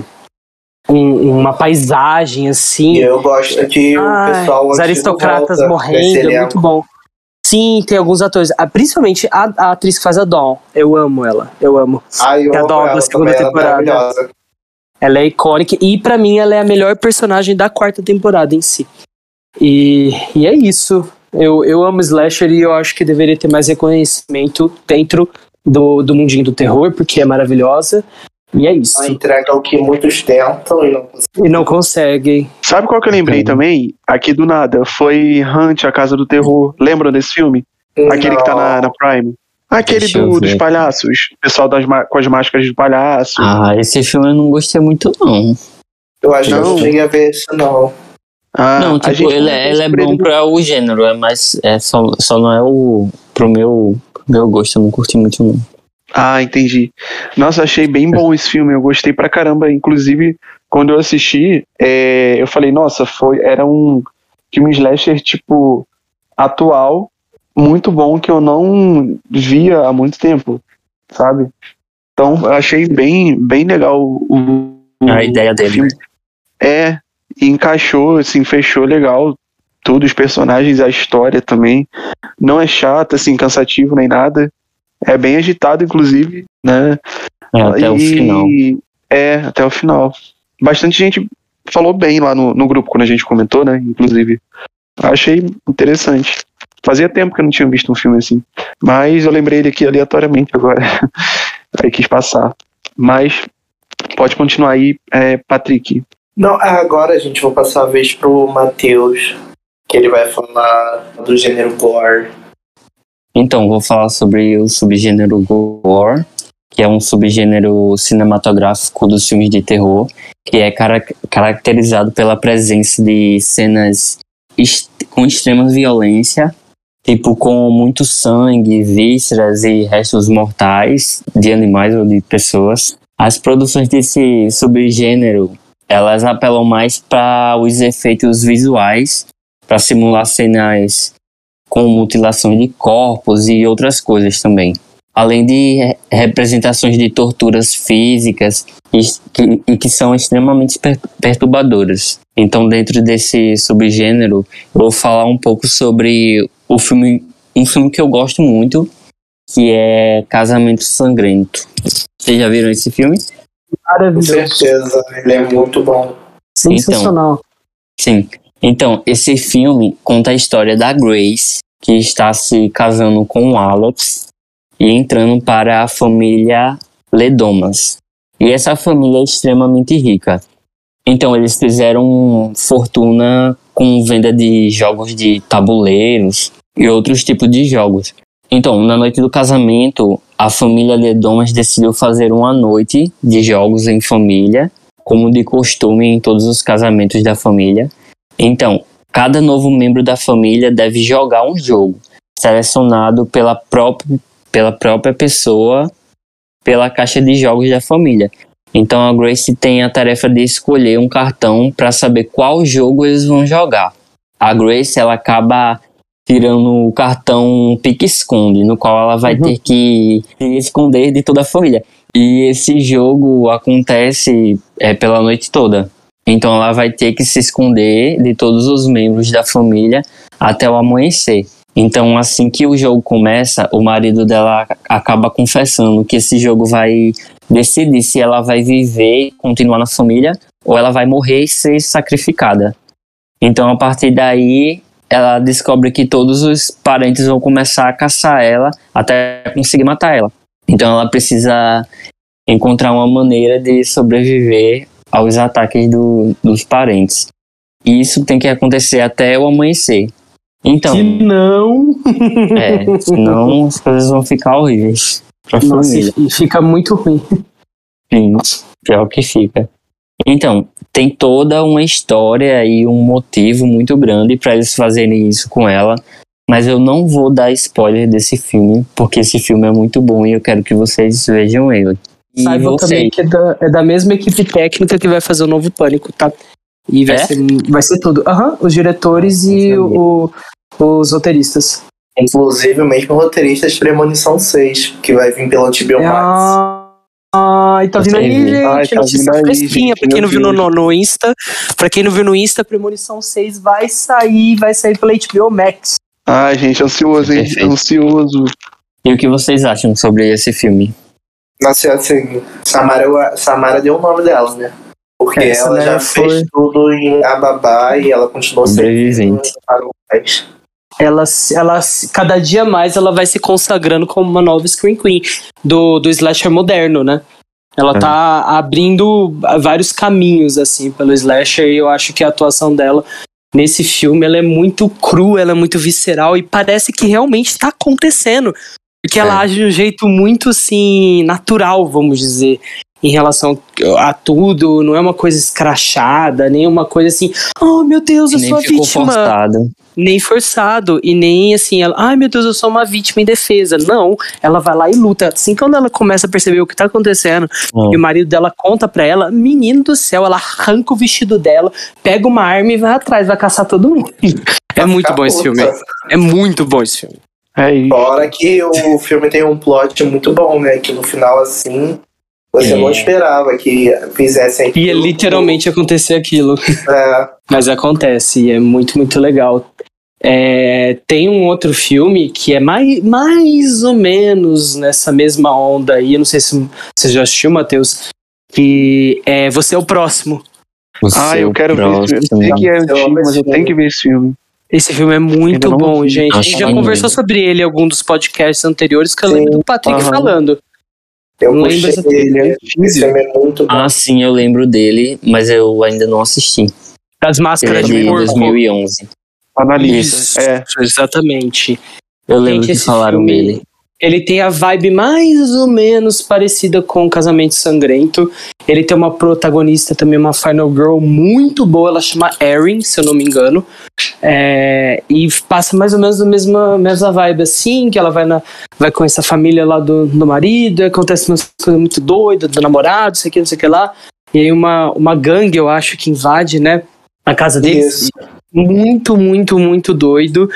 um- uma paisagem assim. Eu gosto que Ai, o pessoal. os aristocratas volta morrendo, é muito bom. Sim, tem alguns atores. Ah, principalmente a, a atriz que faz a Dawn. Eu amo ela. Eu amo. Eu Que a Dawn da segunda é temporada. Ela é icônica. E pra mim, ela é a melhor personagem da quarta temporada em si. E, e é isso. Eu, eu amo Slasher e eu acho que deveria ter mais reconhecimento dentro do, do mundinho do terror, porque é maravilhosa. E é isso. Ela entrega o que muitos tentam e não conseguem. E não conseguem. Sabe qual que eu lembrei Então. também? Aqui do nada. Foi Hunt, A Casa do Terror. Lembram desse filme? Aquele que tá na, na Prime. Aquele do, dos palhaços. O pessoal das, com as máscaras de palhaço. Ah, esse filme eu não gostei muito, não. Eu acho que eu Não. não cheguei a ver isso, não. Ah, não, tipo, ele, é- ele é bom pra o gênero, é, mas é só, só não é o. Pro meu, meu gosto, eu não curti muito, não. Ah, entendi. Nossa, achei bem bom esse filme. Eu gostei pra caramba. Inclusive, quando eu assisti, é, eu falei, nossa, foi, era um filme slasher, tipo, atual, muito bom, que eu não via há muito tempo, sabe? Então, eu achei bem, bem legal o, o- A ideia o dele, filme. É, e encaixou, assim, fechou legal tudo, os personagens, a história também. Não é chato, assim, cansativo nem nada. É bem agitado, inclusive, né? É, até o E- final. É, até o final. Bastante gente falou bem lá no, no grupo quando a gente comentou, né? Inclusive. Achei interessante. Fazia tempo que eu não tinha visto um filme assim. Mas eu lembrei ele aqui aleatoriamente agora. Aí quis passar. Mas pode continuar aí, é, Patrick. Não, agora a gente vai passar a vez pro Matheus, que ele vai falar do gênero gore. Então, vou falar sobre o subgênero gore, que é um subgênero cinematográfico dos filmes de terror, que é cara- caracterizado pela presença de cenas est- com extrema violência, tipo com muito sangue, vísceras e restos mortais de animais ou de pessoas. As produções desse subgênero, elas apelam mais para os efeitos visuais, para simular cenas com mutilação de corpos e outras coisas também. Além de re- representações de torturas físicas e que, e que são extremamente per- perturbadoras. Então, dentro desse subgênero, eu vou falar um pouco sobre o filme, um filme que eu gosto muito, que é Casamento Sangrento. Vocês já viram esse filme? Com Maravilhoso. certeza, ele é muito bom. Sensacional. Sim. Então, esse filme conta a história da Grace, que está se casando com o Alex e entrando para a família Ledomas. E essa família é extremamente rica. Então eles fizeram fortuna com venda de jogos de tabuleiros e outros tipos de jogos. Então, na noite do casamento, a família Ledomas decidiu fazer uma noite de jogos em família, como de costume em todos os casamentos da família. Então, cada novo membro da família deve jogar um jogo, selecionado pela própria, pela própria pessoa, pela caixa de jogos da família. Então a Grace tem a tarefa de escolher um cartão para saber qual jogo eles vão jogar. A Grace ela acaba tirando o cartão pique-esconde, no qual ela vai uhum. ter que se esconder de toda a família. E esse jogo acontece é, pela noite toda. Então ela vai ter que se esconder de todos os membros da família até o amanhecer. Então, assim que o jogo começa, o marido dela acaba confessando que esse jogo vai decidir se ela vai viver, continuar na família, ou ela vai morrer e ser sacrificada. Então, a partir daí, ela descobre que todos os parentes vão começar a caçar ela até conseguir matar ela. Então, ela precisa encontrar uma maneira de sobreviver aos ataques do, dos parentes. E isso tem que acontecer até o amanhecer. Então. Se não. é, senão as coisas vão ficar horríveis pra Nossa, família. E fica muito ruim. Sim, pior que fica. Então, tem toda uma história e um motivo muito grande para eles fazerem isso com ela. Mas eu não vou dar spoiler desse filme, porque esse filme é muito bom e eu quero que vocês vejam ele. E Saibam também que é da, é da mesma equipe técnica que vai fazer o novo Pânico, tá? E vai, é? ser, vai ser tudo. Aham, uhum, os diretores e o, os roteiristas. Inclusive o mesmo roteirista de Premonição 6, que vai vir pela HBO Max. Ai, tá vindo aí, gente. Ai, tá vindo aí, fresquinha. Gente, pra quem não viu no, no, no, Insta, pra quem não viu no Insta, Premonição 6 vai sair, vai sair pela HBO Max. Ai, gente, ansioso, hein? Perfeito. Ansioso. E o que vocês acham sobre esse filme? Nossa, assim, Samara, Samara deu o nome dela, né? Porque Essa, ela né, já foi... fez tudo em Ababá e ela continuou sendo ela, ela cada dia mais ela vai se consagrando como uma nova Screen Queen do, do slasher moderno, né? Ela é. tá abrindo vários caminhos assim pelo slasher e eu acho que a atuação dela nesse filme ela é muito crua, ela é muito visceral e parece que realmente está acontecendo. Porque ela é. age de um jeito muito assim natural, vamos dizer em relação a tudo, não é uma coisa escrachada, nem uma coisa assim, oh meu Deus, eu nem sou a vítima. Forçado. Nem forçado, e nem assim, ela, ai meu Deus, eu sou uma vítima em defesa. Não, ela vai lá e luta. Assim, quando ela começa a perceber o que tá acontecendo, oh. e o marido dela conta pra ela, menino do céu, ela arranca o vestido dela, pega uma arma e vai atrás, vai caçar todo mundo. é muito bom esse filme. É muito bom esse filme. É Fora que o filme tem um plot muito bom, né? Que no final, assim, você é. não esperava que fizessem aquilo. Ia literalmente acontecer aquilo. É. Mas acontece e é muito, muito legal. É, tem um outro filme que é mais, mais ou menos nessa mesma onda aí. Eu não sei se você já assistiu, Matheus. Que é Você é o Próximo. Você ah, eu quero próximo. ver esse filme. Eu sei que é antigo, mas eu tenho que ver esse filme. Esse filme é muito bom, gente. A gente já conversou sobre ele em algum dos podcasts anteriores que eu lembro do Patrick uhum. falando. Eu não lembro essa dele. Esse filme é muito bom. Ah, sim, eu lembro dele, mas eu ainda não assisti. Das Máscaras de, de 2011. Analisa. É. Exatamente. Eu lembro Gente, que falaram filme, dele. Ele tem a vibe mais ou menos parecida com Casamento Sangrento. Ele tem uma protagonista também, uma Final Girl muito boa, ela chama Erin, se eu não me engano. É, e passa mais ou menos a mesma, mesma vibe assim, que ela vai, na, vai com essa família lá do, do marido, e acontece umas coisas muito doidas, do namorado, sei que, não sei o que lá. E aí uma, uma gangue, eu acho, que invade, né, a casa deles. Isso. Muito, muito, muito doido.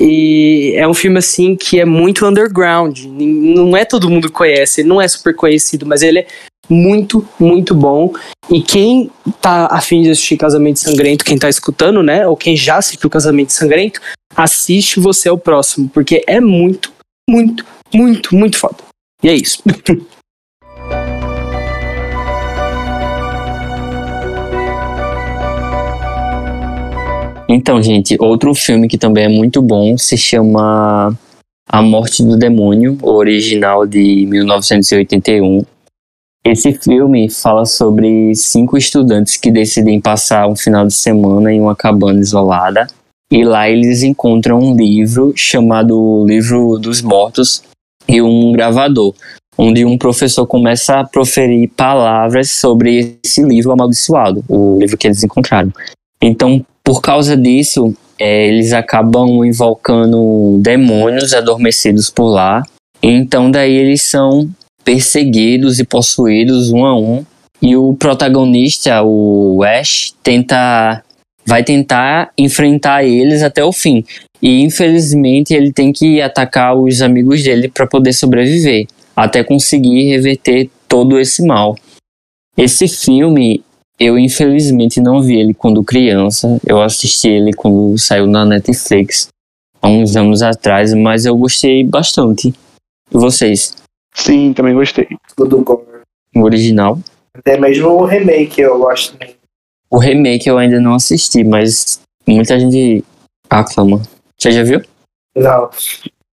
E é um filme assim que é muito underground. Não é todo mundo conhece, não é super conhecido, mas ele é muito, muito bom. E quem tá afim de assistir Casamento Sangrento, quem tá escutando, né? Ou quem já assistiu Casamento Sangrento, assiste Você é o Próximo, porque é muito, muito, muito, muito foda. E é isso. Então, gente, outro filme que também é muito bom se chama A Morte do Demônio, original de 1981. Esse filme fala sobre cinco estudantes que decidem passar um final de semana em uma cabana isolada. E lá eles encontram um livro chamado Livro dos Mortos e um gravador, onde um professor começa a proferir palavras sobre esse livro amaldiçoado, o livro que eles encontraram. Então, por causa disso, é, eles acabam invocando demônios adormecidos por lá. Então, daí eles são perseguidos e possuídos um a um. E o protagonista, o Ash, tenta vai tentar enfrentar eles até o fim. E infelizmente ele tem que atacar os amigos dele para poder sobreviver, até conseguir reverter todo esse mal. Esse filme, eu infelizmente não vi ele quando criança, eu assisti ele quando saiu na Netflix há uns anos atrás, mas eu gostei bastante. E vocês? Sim, também gostei. Do Gore. O original? Até mesmo o remake eu gosto também. O remake eu ainda não assisti, mas muita gente aclama. Você já viu? Não.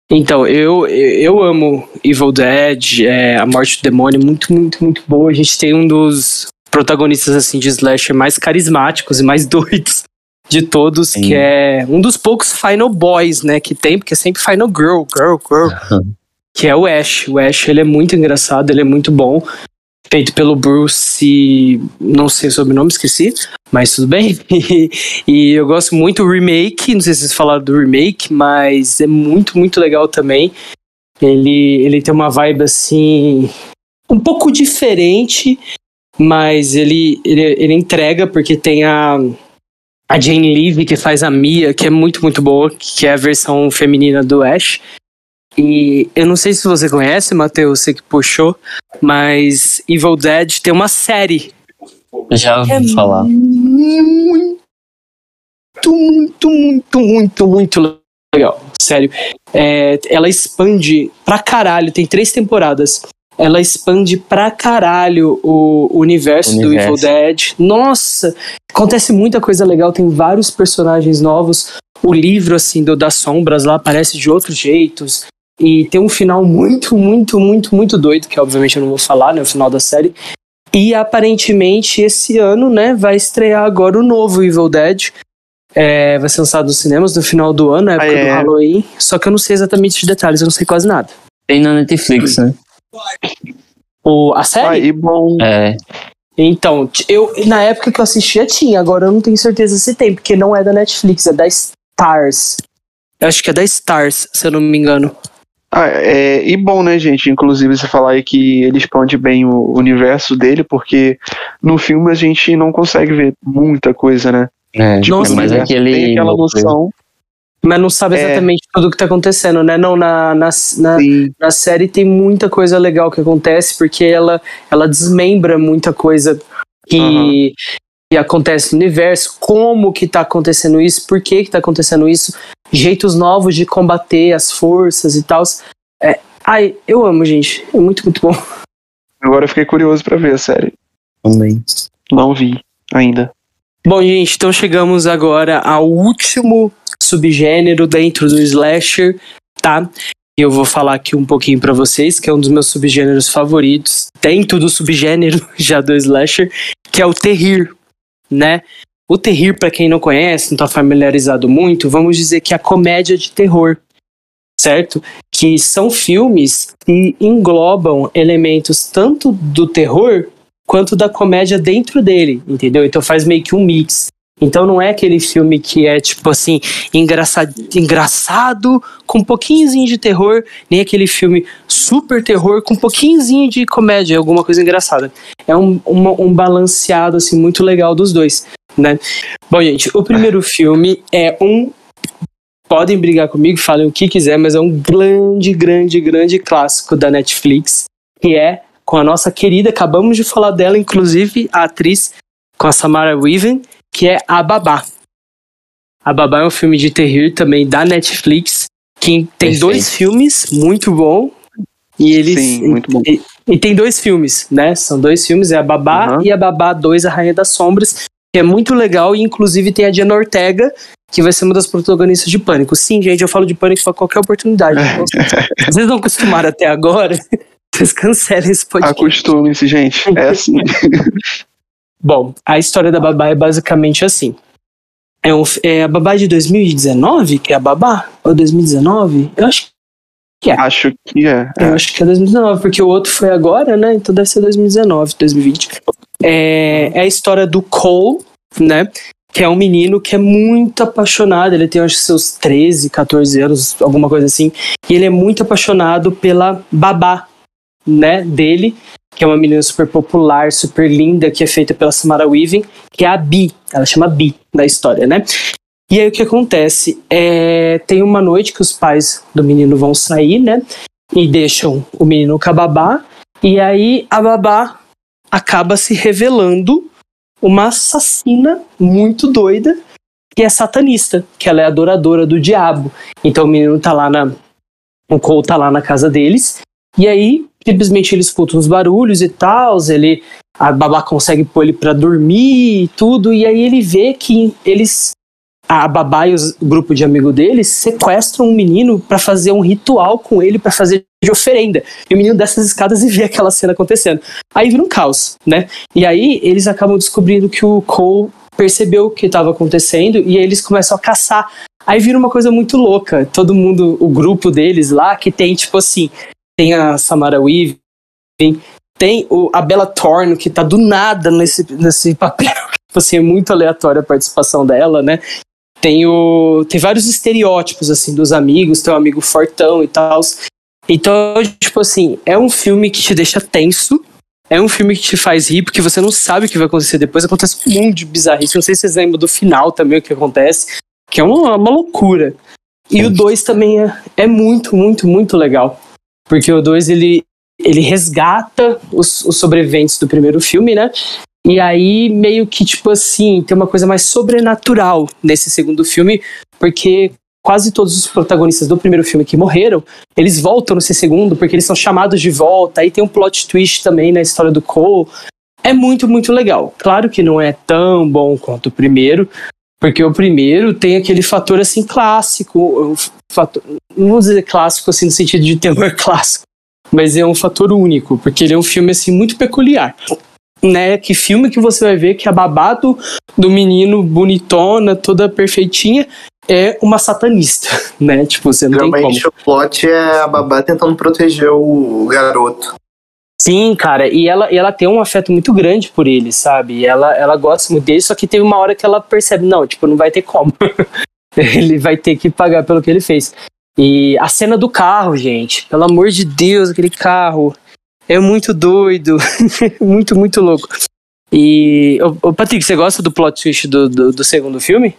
Então, eu, eu amo Evil Dead, é, A Morte do Demônio, muito, muito, muito boa. A gente tem um dos protagonistas assim de slasher mais carismáticos e mais doidos de todos, Sim. que é um dos poucos Final Boys, né, que tem, porque é sempre Final Girl, Girl, Girl, que é o Ash. O Ash, ele é muito engraçado, ele é muito bom. Feito pelo Bruce, não sei o sobrenome, esqueci, mas tudo bem. E, e eu gosto muito do remake, não sei se vocês falaram do remake, mas é muito, muito legal também. Ele, ele tem uma vibe assim, um pouco diferente, mas ele, ele, ele entrega porque tem a, a Jane Levy que faz a Mia, que é muito, muito boa, que é a versão feminina do Ash. E eu não sei se você conhece, Matheus, você que puxou, mas Evil Dead tem uma série. Já ouvi falar. Muito, muito, muito, muito, muito legal. Sério. É, ela expande pra caralho, tem três temporadas. Ela expande pra caralho o universo, do Universo. Evil Dead. Nossa! Acontece muita coisa legal, tem vários personagens novos. O livro, assim, do, das sombras lá aparece de outros jeitos. E tem um final muito, muito, muito, muito doido, que obviamente eu não vou falar, né? O final da série. E aparentemente esse ano, né, vai estrear agora o novo Evil Dead. É, vai ser lançado nos cinemas no final do ano, na época Ah, é. do Halloween. Só que eu não sei exatamente os detalhes, eu não sei quase nada. Tem na Netflix, né? O, a série? Aí, bom. É. Então, eu na época que eu assistia tinha, agora eu não tenho certeza se tem, porque não é da Netflix, é da Stars. Eu acho que é da Stars, se eu não me engano. Ah, é, e bom, né, gente? Inclusive, você falar aí que ele expande bem o universo dele, porque no filme a gente não consegue ver muita coisa, né? É, Nossa, é mais Tem aquele. aquela noção. Mas não sabe É. exatamente tudo o que tá acontecendo, né? Não, na, na, na, na série tem muita coisa legal que acontece, porque ela, ela desmembra muita coisa que, Aham. que acontece no universo, como que tá acontecendo isso, por que que tá acontecendo isso, jeitos novos de combater as forças e tal. É, ai, eu amo, gente. É muito, muito bom. Agora eu fiquei curioso pra ver a série. Também. Não vi ainda. Bom, gente, então chegamos agora ao último subgênero dentro do slasher, tá? E Eu vou falar aqui um pouquinho pra vocês, que é um dos meus subgêneros favoritos, dentro do subgênero já do slasher, que é o terrir, né? O terrir, pra quem não conhece, não tá familiarizado muito, vamos dizer que é a comédia de terror, certo? Que são filmes que englobam elementos tanto do terror quanto da comédia dentro dele, entendeu? Então faz meio que um mix. Então não é aquele filme que é tipo assim, engraçado, engraçado com um pouquinhozinho de terror, nem aquele filme super terror com um pouquinhozinho de comédia, alguma coisa engraçada. É um, uma- um balanceado assim muito legal dos dois, né? Bom, gente, o primeiro filme é um podem brigar comigo, falem o que quiser, mas é um grande, grande, grande clássico da Netflix, que é com a nossa querida, acabamos de falar dela, inclusive, a atriz com a Samara Weaving, que é A Babá. A Babá é um filme de terror também da Netflix, que tem Perfeito. dois filmes, muito bom. E eles. Sim, muito bom. E, e tem dois filmes, né? São dois filmes, é a Babá Uhum. e a Babá 2, A Rainha das Sombras, que é muito legal, e inclusive tem a Diana Ortega, que vai ser uma das protagonistas de Pânico. Sim, gente, eu falo de Pânico pra qualquer oportunidade. Vocês não acostumaram até agora? Vocês cancelem esse podcast. Acostumem-se, gente. É assim. Bom, a história da Babá é basicamente assim. É, um, é a Babá de 2019, que é a Babá? Ou 2019? Eu acho que é. Acho que é. Eu acho que é 2019, porque o outro foi agora, né? Então deve ser 2019, 2020. É, é a história do Cole, né? Que é um menino que é muito apaixonado. Ele tem, acho que seus 13, 14 anos, alguma coisa assim. E ele é muito apaixonado pela babá, né? Dele, que é uma menina super popular, super linda, que é feita pela Samara Weaving, que é a Bi. Ela chama Bi da história, né? E aí o que acontece? É, tem uma noite que os pais do menino vão sair, né? E deixam o menino com a babá. E aí a babá acaba se revelando uma assassina muito doida que é satanista, que ela é adoradora do diabo. Então o menino tá lá na. O Cole tá lá na casa deles. E aí, simplesmente ele escuta uns barulhos e tal. Ele. A babá consegue pôr ele pra dormir e tudo. E aí ele vê que eles a babá e o grupo de amigo deles sequestram um menino para fazer um ritual com ele para fazer de oferenda. E o menino desce as escadas e vê aquela cena acontecendo. Aí vira um caos, né? E aí eles acabam descobrindo que o Cole percebeu o que estava acontecendo e eles começam a caçar. Aí vira uma coisa muito louca. Todo mundo, o grupo deles lá, que tem tipo assim, tem a Samara Weaving, tem o, a Bella Thorne, que tá do nada nesse, nesse papel. Assim, é muito aleatória a participação dela, né? tem, o, tem vários estereótipos, assim, dos amigos, tem um amigo fortão e tal. Então, tipo assim, é um filme que te deixa tenso, é um filme que te faz rir, porque você não sabe o que vai acontecer depois. Acontece um monte de bizarrice. Não sei se vocês lembram do final também, o que acontece, que é uma, uma loucura. E o 2 também é, é muito, muito, muito legal. Porque o 2 ele, ele resgata os, os sobreviventes do primeiro filme, né? E aí, meio que, tipo assim, tem uma coisa mais sobrenatural nesse segundo filme, porque quase todos os protagonistas do primeiro filme que morreram, eles voltam nesse segundo, porque eles são chamados de volta. Aí tem um plot twist também na história do Cole. É muito, muito legal. Claro que não é tão bom quanto o primeiro, porque o primeiro tem aquele fator assim clássico, fator, não vou dizer clássico assim no sentido de terror clássico, mas é um fator único, porque ele é um filme assim muito peculiar né? Que filme que você vai ver que a babado do menino bonitona, toda perfeitinha, é uma satanista, né? Tipo, você não Realmente tem como. o plot é a babá tentando proteger o garoto. Sim, cara, e ela, e ela tem um afeto muito grande por ele, sabe? Ela, ela gosta muito dele, só que teve uma hora que ela percebe, não, tipo, não vai ter como. ele vai ter que pagar pelo que ele fez. E a cena do carro, gente, pelo amor de Deus, aquele carro é muito doido, muito, muito louco. E, ô, ô, Patrick, você gosta do plot twist do, do, do segundo filme?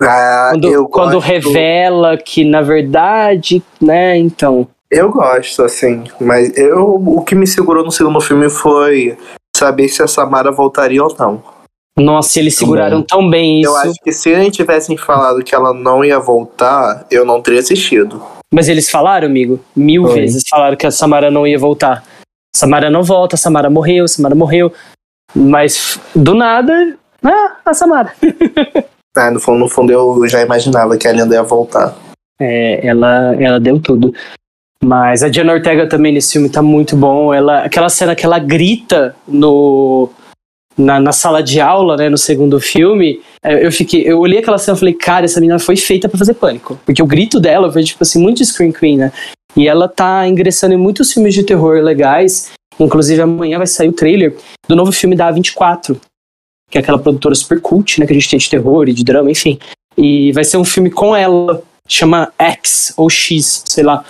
Ah, quando, eu quando gosto. revela que, na verdade, né, então... Eu gosto, assim, mas eu, o que me segurou no segundo filme foi saber se a Samara voltaria ou não. Nossa, eles seguraram tão bem isso. Eu acho que se eles tivessem falado que ela não ia voltar, eu não teria assistido. Mas eles falaram, amigo, mil vezes falaram que a Samara não ia voltar. Samara não volta, Samara morreu, Samara morreu. Mas do nada, ah, a Samara. Ah, no fundo, no fundo eu já imaginava que a Linda ia voltar. É, ela, ela deu tudo. Mas a Diana Ortega também nesse filme tá muito bom. Ela, aquela cena que ela grita no, na, na sala de aula, né, no segundo filme, é, eu fiquei, eu olhei aquela cena e falei, cara, essa menina foi feita pra fazer pânico. Porque o grito dela foi, tipo assim, muito Scream Queen, né? E ela tá ingressando em muitos filmes de terror legais. Inclusive, amanhã vai sair o trailer do novo filme da A24, que é aquela produtora super cult, né? Que a gente tem de terror e de drama, enfim. E vai ser um filme com ela, chama X ou X, sei lá.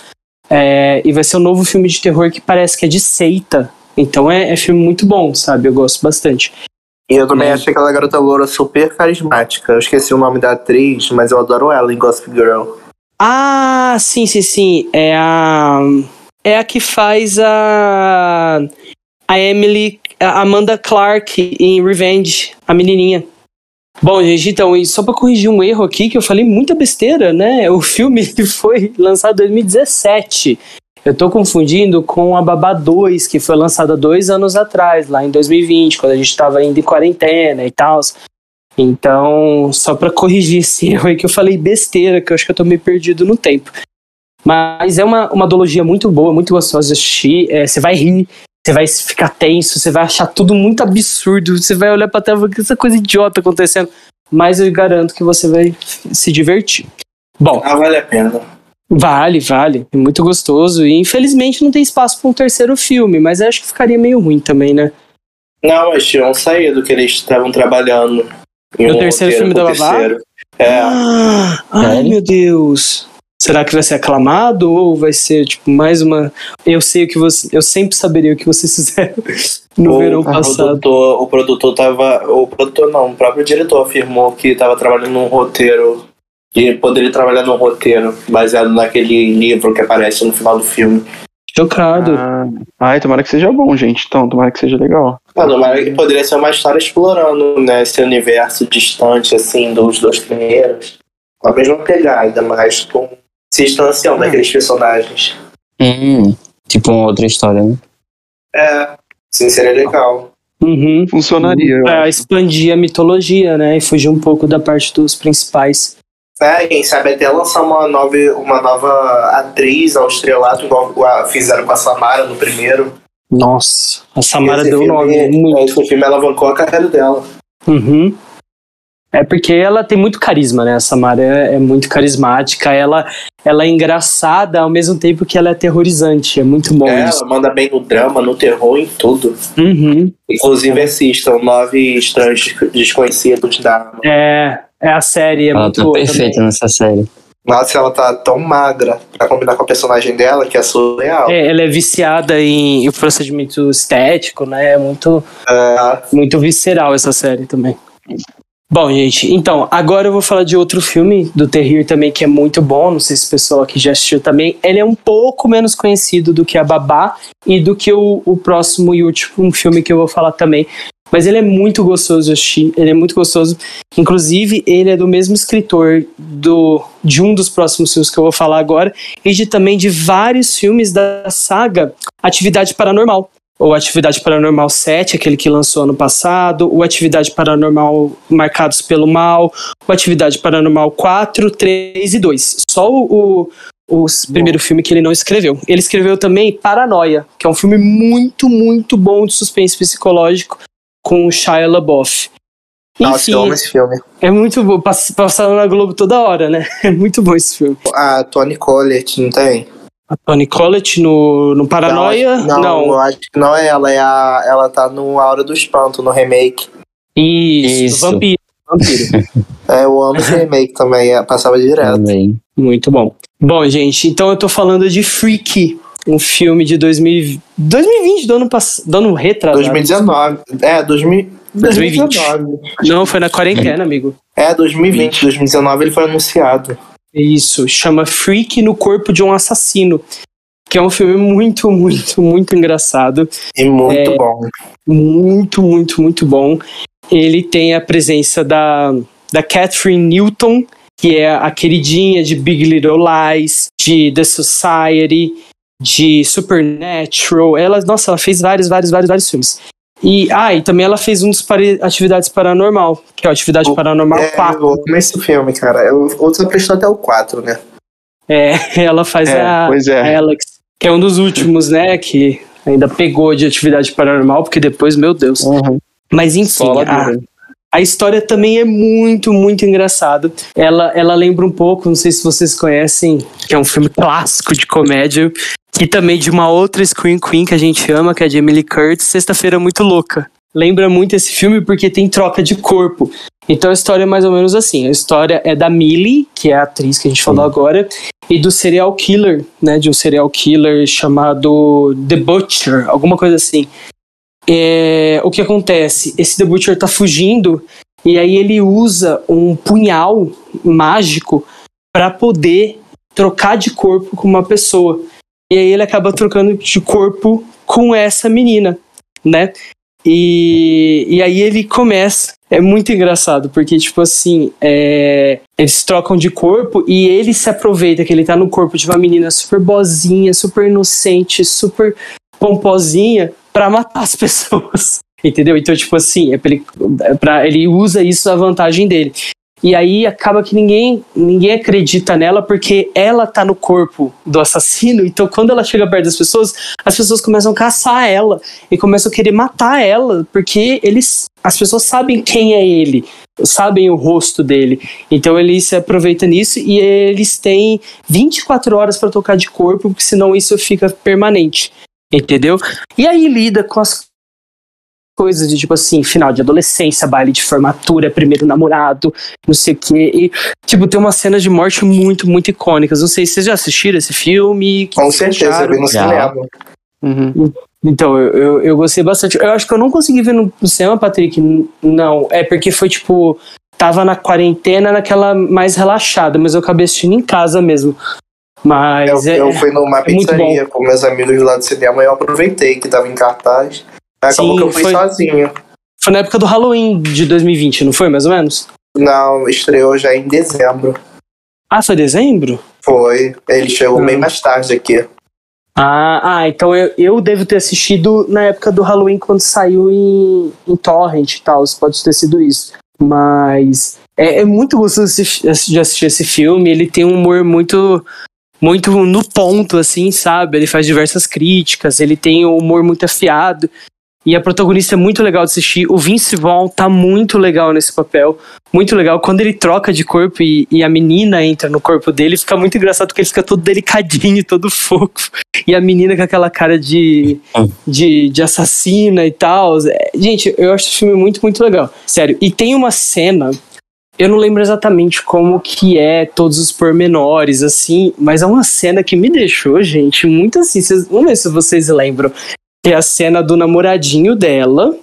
É, e vai ser um novo filme de terror que parece que é de seita. Então é, é filme muito bom, sabe? Eu gosto bastante. E eu também É. achei aquela garota loura super carismática. Eu esqueci o nome da atriz, mas eu adoro ela em Gossip Girl. Ah, sim, sim, sim. É a. É a que faz a. A Emily. A Amanda Clark em Revenge, a menininha. Bom, gente, então, e só pra corrigir um erro aqui, que eu falei muita besteira, né? O filme foi lançado em 2017. Eu tô confundindo com a Babá 2, que foi lançada dois anos atrás, lá em 2020, quando a gente tava ainda em quarentena e tal. Então, só pra corrigir esse erro aí que eu falei besteira, que eu acho que eu tô meio perdido no tempo. Mas é uma, uma duologia muito boa, muito gostosa de assistir. É, você vai rir, você vai ficar tenso, você vai achar tudo muito absurdo, você vai olhar pra tela e falar que essa coisa idiota acontecendo. Mas eu garanto que você vai se divertir. Bom. Ah, vale a pena. Vale, vale. É muito gostoso. E infelizmente não tem espaço para um terceiro filme, mas acho que ficaria meio ruim também, né? Não, mas tinham saído que eles estavam trabalhando. No um terceiro filme da Babá? É. Ah, ai, meu Deus. Será que vai ser aclamado ou vai ser tipo mais uma? Eu sei o que você, eu sempre saberia o que vocês fizeram no o verão passado. Produtor, o produtor tava, o produtor não, o próprio diretor afirmou que estava trabalhando num roteiro e poderia trabalhar num roteiro baseado naquele livro que aparece no final do filme. Chocado. Ah, ai, tomara que seja bom, gente. Então, tomara que seja legal. Ah, tomara que poderia ser uma história explorando né, esse universo distante, assim, dos dois primeiros. Com a mesma pegada, mas com se distanciando daqueles personagens. Hum, tipo uma outra história, né? É, sim, seria legal. Uhum. Funcionaria. Pra expandir a mitologia, né? E fugir um pouco da parte dos principais. É, quem sabe até lançar uma nova, uma nova atriz ao estrelato, igual fizeram com a Samara no primeiro. Nossa, a Samara esse deu filme, nome. Muito. Esse filme alavancou a carreira dela. Uhum. É porque ela tem muito carisma, né? A Samara é, é, muito carismática, ela, ela é engraçada ao mesmo tempo que ela é aterrorizante. É muito bom. É, isso. ela manda bem no drama, no terror, em tudo. Uhum. Inclusive assistam Nove Estranhos Desconhecidos da. É, é a série, é ela muito tá perfeita também. nessa série. Nossa, ela tá tão magra pra combinar com a personagem dela que é surreal. É, ela é viciada em, em procedimento estético, né? É muito, é. muito visceral essa série também. Bom, gente, então, agora eu vou falar de outro filme do Terrir também que é muito bom. Não sei se o pessoal aqui já assistiu também. Ele é um pouco menos conhecido do que a Babá e do que o, o próximo e último filme que eu vou falar também. Mas ele é muito gostoso de assistir, ele é muito gostoso. Inclusive, ele é do mesmo escritor do, de um dos próximos filmes que eu vou falar agora, e de também de vários filmes da saga Atividade Paranormal o Atividade Paranormal 7, aquele que lançou ano passado, o Atividade Paranormal Marcados pelo Mal, o Atividade Paranormal 4, 3 e 2. Só o, o, o primeiro filme que ele não escreveu. Ele escreveu também Paranoia, que é um filme muito, muito bom de suspense psicológico com o Shia LaBeouf. Nossa, eu amo esse filme. É muito bom, passando na Globo toda hora, né? É muito bom esse filme. A Tony Collette, não tem? A Tony Collette no, no Paranoia? Não, não, eu acho que não é ela. É a, ela tá no A Hora do Espanto, no remake. Isso, Isso. Vampiro. Vampiro. é, eu amo esse remake também, é, passava direto. Também. Muito bom. Bom, gente, então eu tô falando de Freaky, um filme de 2000, 2020, do ano passado, do ano retrasado. 2019. É, 2000, 2020. 2019. Não, foi na quarentena, amigo. É, 2020, 2019 ele foi anunciado. Isso, chama Freak no Corpo de um Assassino. Que é um filme muito, muito, muito engraçado. E muito é, bom. Muito, muito, muito bom. Ele tem a presença da, da Catherine Newton, que é a queridinha de Big Little Lies, de The Society, de Supernatural. Ela, nossa, ela fez vários, vários, vários, vários filmes. E, ah, e também ela fez um dos Atividades Paranormal, que é o Atividade o, Paranormal é, 4. Eu amo esse filme, cara. Eu, outros prestou até o 4, né? É, ela faz é, a, é. a Alex, que é um dos últimos, né, que ainda pegou de Atividade Paranormal, porque depois, meu Deus. Uhum. Mas enfim, a, a história também é muito, muito engraçada. Ela, ela lembra um pouco, não sei se vocês conhecem, que é um filme clássico de comédia, e também de uma outra Scream Queen que a gente ama, que é a Jamie Lee Curtis, Sexta-feira Muito Louca. Lembra muito esse filme porque tem troca de corpo. Então a história é mais ou menos assim. A história é da Millie, que é a atriz que a gente falou agora, e do serial killer, né? De um serial killer chamado The Butcher, alguma coisa assim. É, o que acontece? Esse The Butcher tá fugindo e aí ele usa um punhal mágico para poder trocar de corpo com uma pessoa. E aí ele acaba trocando de corpo com essa menina, né? E, e aí ele começa. É muito engraçado, porque, tipo assim, é, eles trocam de corpo e ele se aproveita que ele tá no corpo de uma menina super bozinha, super inocente, super pomposinha, para matar as pessoas. Entendeu? Então, tipo assim, é pra ele, é pra, ele usa isso à vantagem dele. E aí acaba que ninguém, ninguém acredita nela porque ela tá no corpo do assassino. Então, quando ela chega perto das pessoas, as pessoas começam a caçar ela e começam a querer matar ela, porque eles, as pessoas sabem quem é ele, sabem o rosto dele. Então, ele se aproveita nisso e eles têm 24 horas para tocar de corpo, porque senão isso fica permanente. Entendeu? E aí lida com as coisas de tipo assim, final de adolescência, baile de formatura, primeiro namorado, não sei o quê. E, tipo, tem umas cenas de morte muito, muito icônicas. Não sei se vocês já assistiram esse filme. Com certeza, eu vi no cinema. Uhum. Então, eu, eu, eu, gostei bastante. Eu acho que eu não consegui ver no, no cinema, Patrick. Não, é porque foi tipo. Tava na quarentena, naquela mais relaxada, mas eu acabei assistindo em casa mesmo. Mas eu, é, eu fui numa pizzaria com meus amigos lá do cinema e eu aproveitei que tava em cartaz. Acabou Sim, que eu fui foi, sozinho. Foi na época do Halloween de 2020, não foi, mais ou menos? Não, estreou já em dezembro. Ah, foi dezembro? Foi. Ele chegou ah. bem mais tarde aqui. Ah, ah então eu, eu devo ter assistido na época do Halloween quando saiu em, em Torrent e tal. Pode ter sido isso. Mas é, é muito gostoso de assistir esse filme. Ele tem um humor muito muito no ponto, assim, sabe? Ele faz diversas críticas, ele tem um humor muito afiado. E a protagonista é muito legal de assistir. O Vince Vaughn tá muito legal nesse papel. Muito legal. Quando ele troca de corpo e, e, a menina entra no corpo dele, fica muito engraçado porque ele fica todo delicadinho, todo fofo. E a menina com aquela cara de, de, de assassina e tal. É, gente, eu acho esse filme muito, muito legal. Sério. E tem uma cena eu não lembro exatamente como que é todos os pormenores, assim, mas é uma cena que me deixou, gente, muito assim. Vocês, vamos ver se vocês lembram é a cena do namoradinho dela.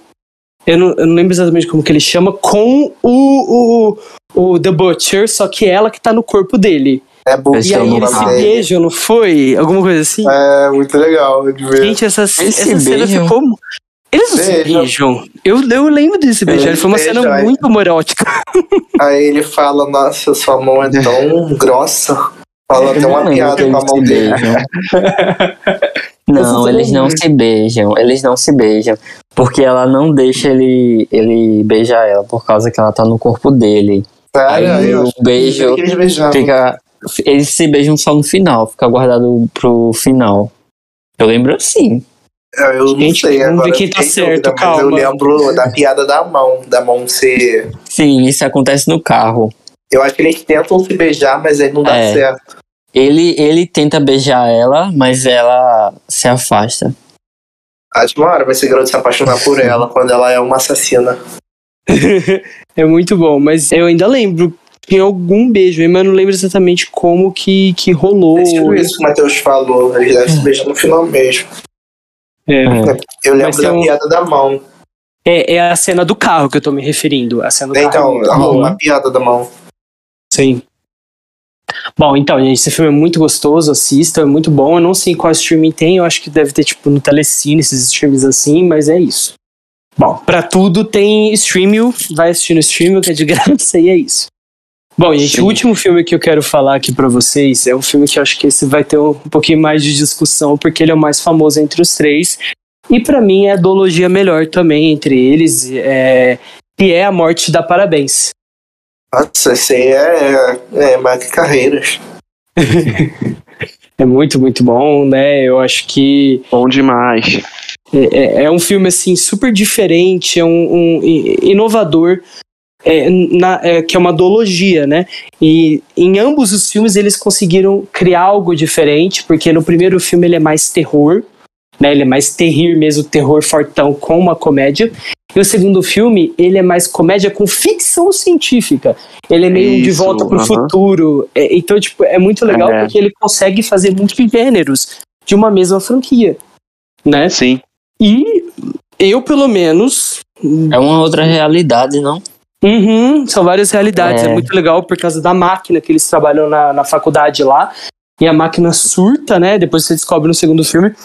Eu não, eu não lembro exatamente como que ele chama, com o, o, o The Butcher, só que ela que tá no corpo dele. É bom, e aí eles se beijam, não foi? Alguma coisa assim? É, muito legal de ver. Gente, essa, essa cena ficou. Eles não se beijam. Eu, eu lembro desse beijar. Foi uma beijam, cena muito morótica. Aí ele fala: Nossa, sua mão é tão grossa. Fala até uma piada com a mão dele. Não, eles não se beijam, eles não se beijam. Porque ela não deixa ele, ele beijar ela, por causa que ela tá no corpo dele. Sério? Aí o beijo fica. Eles se beijam só no final, fica guardado pro final. Eu lembro assim. Eu não Gente, sei, vamos ver quem tá certo, dúvida, calma. eu lembro da piada da mão, da mão ser. Sim, isso acontece no carro. Eu acho que eles tentam se beijar, mas aí não dá é. certo. Ele, ele tenta beijar ela, mas ela se afasta. Acho que uma hora vai ser garoto se apaixonar por ela quando ela é uma assassina. é muito bom, mas eu ainda lembro em algum beijo, mas eu não lembro exatamente como que, que rolou. É tipo isso que o Matheus falou, eles devem se beijar no final mesmo. É. Eu lembro da um... piada da mão. É, é a cena do carro que eu tô me referindo. A cena do então, carro. Então, uma piada da mão. Sim. Bom, então, gente, esse filme é muito gostoso, assista, é muito bom. Eu não sei qual streaming tem, eu acho que deve ter, tipo, no Telecine, esses streams assim, mas é isso. Bom, pra tudo tem streaming, vai assistir no streaming, que é de graça, e é isso. Bom, gente, Sim. o último filme que eu quero falar aqui para vocês é um filme que eu acho que esse vai ter um, pouquinho mais de discussão, porque ele é o mais famoso entre os três. E para mim é a duologia melhor também entre eles, é, que é A Morte da Parabéns. Nossa, esse aí é, é Mark Carreiras. é muito, muito bom, né? Eu acho que. Bom demais. É, é, é um filme, assim, super diferente, é um, um inovador. É, na, é, que é uma duologia, né? E em ambos os filmes eles conseguiram criar algo diferente, porque no primeiro filme ele é mais terror, né? Ele é mais terrir mesmo, terror fortão com uma comédia. E o segundo filme, ele é mais comédia com ficção científica. Ele é meio Isso, de volta pro uh -huh. futuro. É, então, tipo, é muito legal é. porque ele consegue fazer muitos gêneros de uma mesma franquia, né? Sim. E eu, pelo menos... É uma outra realidade, não? Uhum, são várias realidades. É. é. muito legal por causa da máquina que eles trabalham na, na faculdade lá. E a máquina surta, né? Depois você descobre no segundo filme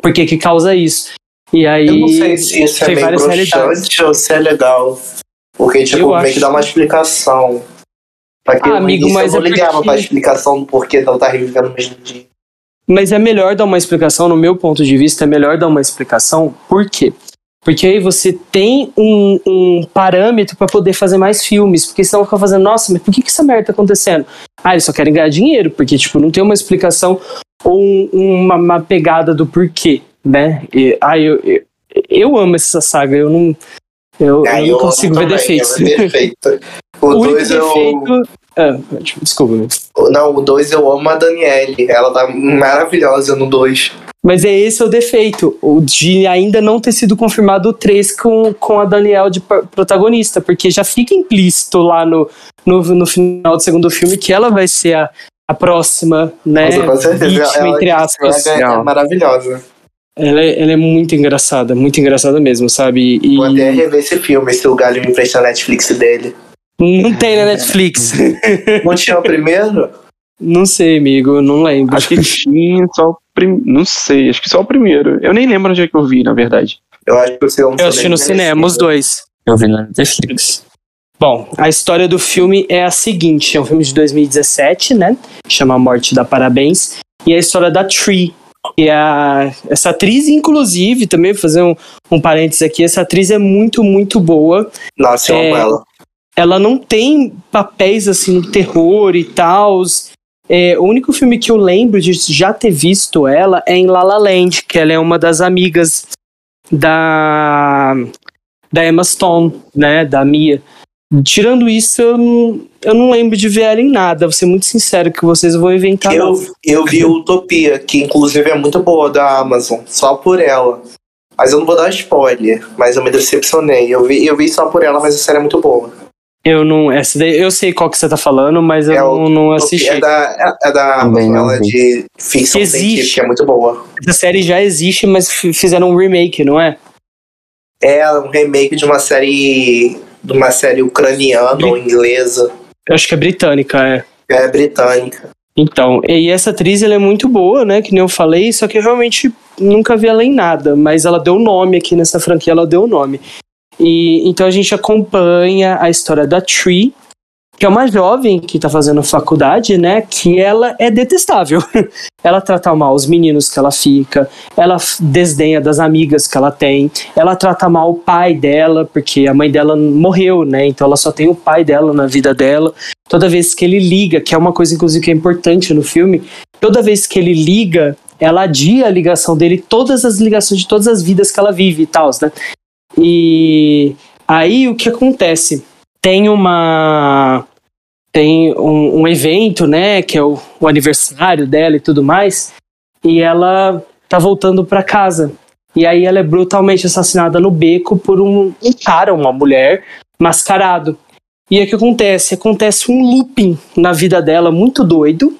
por que que causa isso. E aí. Eu não sei se isso é meio broxante ou se é legal. Porque, tipo, eu meio que dá uma explicação. Pra que ah, amigo, mas eu não é ligava porque... pra explicação do porquê ela tá revivendo no mesmo dia. Mas é melhor dar uma explicação, no meu ponto de vista, é melhor dar uma explicação. Por quê? Porque aí você tem um, um parâmetro para poder fazer mais filmes. Porque senão fica fazendo, nossa, mas por que, que essa merda tá acontecendo? Ah, eles só querem ganhar dinheiro, porque tipo, não tem uma explicação ou um, uma, uma, pegada do porquê, né? E, ah, eu, eu, eu amo essa saga, eu não. Eu, Ah, eu não consigo ver defeitos. é perfeito. O O único 2 eu. defeito. Ah, desculpa, meu. Não, o 2 eu amo a Daniele. Ela tá maravilhosa no 2. Mas é esse o defeito, o de ainda não ter sido confirmado o 3 com, com a Daniel de pro- protagonista, porque já fica implícito lá no, no, no final do segundo filme que ela vai ser a, a próxima, né, Nossa, com certeza. vítima, ela entre aspas. ela é Legal. maravilhosa. Ela é, ela é muito engraçada, muito engraçada mesmo, sabe? E Vou até rever esse filme, se o Galho me empresta a Netflix dele. Não tem na Netflix. Não tinha o primeiro? não sei, amigo, não lembro. Acho que tinha só o prim... Não sei, acho que só o primeiro. Eu nem lembro onde é que eu vi, na verdade. Eu acho que o segundo Eu assisti no cinema, os dois. Eu vi na Netflix. Bom, a história do filme é a seguinte: é um filme de 2017, né? Chama A Morte da Parabéns. E é a história da Tree. E a, essa atriz, inclusive, também vou fazer um, um parênteses aqui, essa atriz é muito, muito boa. Nossa, eu amo É, ela. Ela não tem papéis assim no terror e tal. É, o único filme que eu lembro de já ter visto ela é em La La Land, que ela é uma das amigas da, da Emma Stone, né? Da Mia. Tirando isso, eu não, eu não lembro de ver ela em nada. Vou ser muito sincero que vocês vão inventar. Eu, eu vi Utopia, que inclusive é muito boa da Amazon, só por ela. Mas eu não vou dar spoiler, mas eu me decepcionei. Eu vi, eu vi só por ela, mas a série é muito boa. Eu não. Essa daí, eu sei qual que você tá falando, mas eu É não, não assisti. É da, é, é da Também Amazon, não ela é vi. de ficção Existe. científica, é muito boa. Essa série já existe, mas fizeram um remake, não é? É um remake de uma série. de uma série ucraniana ou inglesa. Eu acho que é britânica, é. É britânica. Então, e essa atriz ela é muito boa, né? Que nem eu falei, só que eu realmente nunca vi ela em nada, mas ela deu nome aqui nessa franquia, ela deu nome. E então a gente acompanha a história da Tree, que é uma jovem que tá fazendo faculdade, né? Que ela é detestável. ela trata mal os meninos que ela fica, ela desdenha das amigas que ela tem, ela trata mal o pai dela, porque a mãe dela morreu, né? Então ela só tem o pai dela na vida dela toda vez que ele liga, que é uma coisa inclusive que é importante no filme, toda vez que ele liga, ela adia a ligação dele, todas as ligações de todas as vidas que ela vive e tal, né? E aí o que acontece? Tem uma tem um, um evento, né, que é o, o aniversário dela e tudo mais, e ela tá voltando para casa. E aí ela é brutalmente assassinada no beco por um, um cara, uma mulher, mascarado. E o que acontece? Acontece um looping na vida dela muito doido.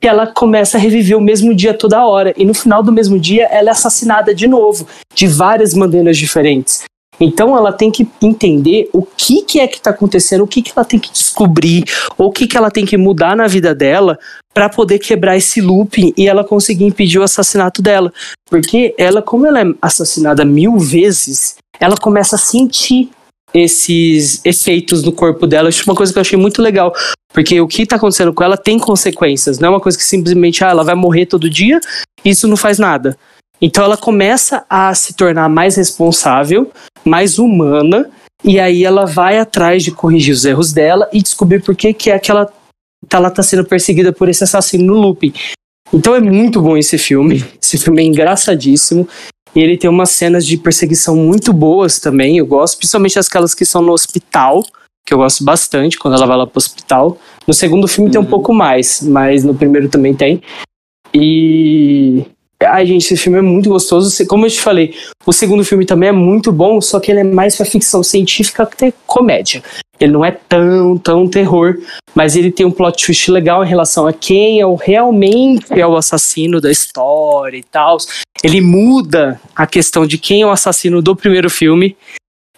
Que ela começa a reviver o mesmo dia toda hora. E no final do mesmo dia, ela é assassinada de novo, de várias maneiras diferentes. Então ela tem que entender o que, que é que está acontecendo, o que, que ela tem que descobrir, ou o que, que ela tem que mudar na vida dela para poder quebrar esse looping e ela conseguir impedir o assassinato dela. Porque ela, como ela é assassinada mil vezes, ela começa a sentir esses efeitos no corpo dela. Isso é uma coisa que eu achei muito legal. Porque o que tá acontecendo com ela tem consequências. Não é uma coisa que simplesmente ah, ela vai morrer todo dia e isso não faz nada. Então ela começa a se tornar mais responsável, mais humana, e aí ela vai atrás de corrigir os erros dela e descobrir por que, que é que ela, ela tá sendo perseguida por esse assassino no looping. Então é muito bom esse filme. Esse filme é engraçadíssimo. E ele tem umas cenas de perseguição muito boas também. Eu gosto, principalmente aquelas que são no hospital, que eu gosto bastante quando ela vai lá pro hospital. No segundo filme tem um pouco mais, mas no primeiro também tem. E. Ai, gente, esse filme é muito gostoso. Como eu te falei, o segundo filme também é muito bom, só que ele é mais pra ficção científica que comédia. Ele não é tão, tão terror, mas ele tem um plot twist legal em relação a quem é o realmente é o assassino da história e tal. Ele muda a questão de quem é o assassino do primeiro filme.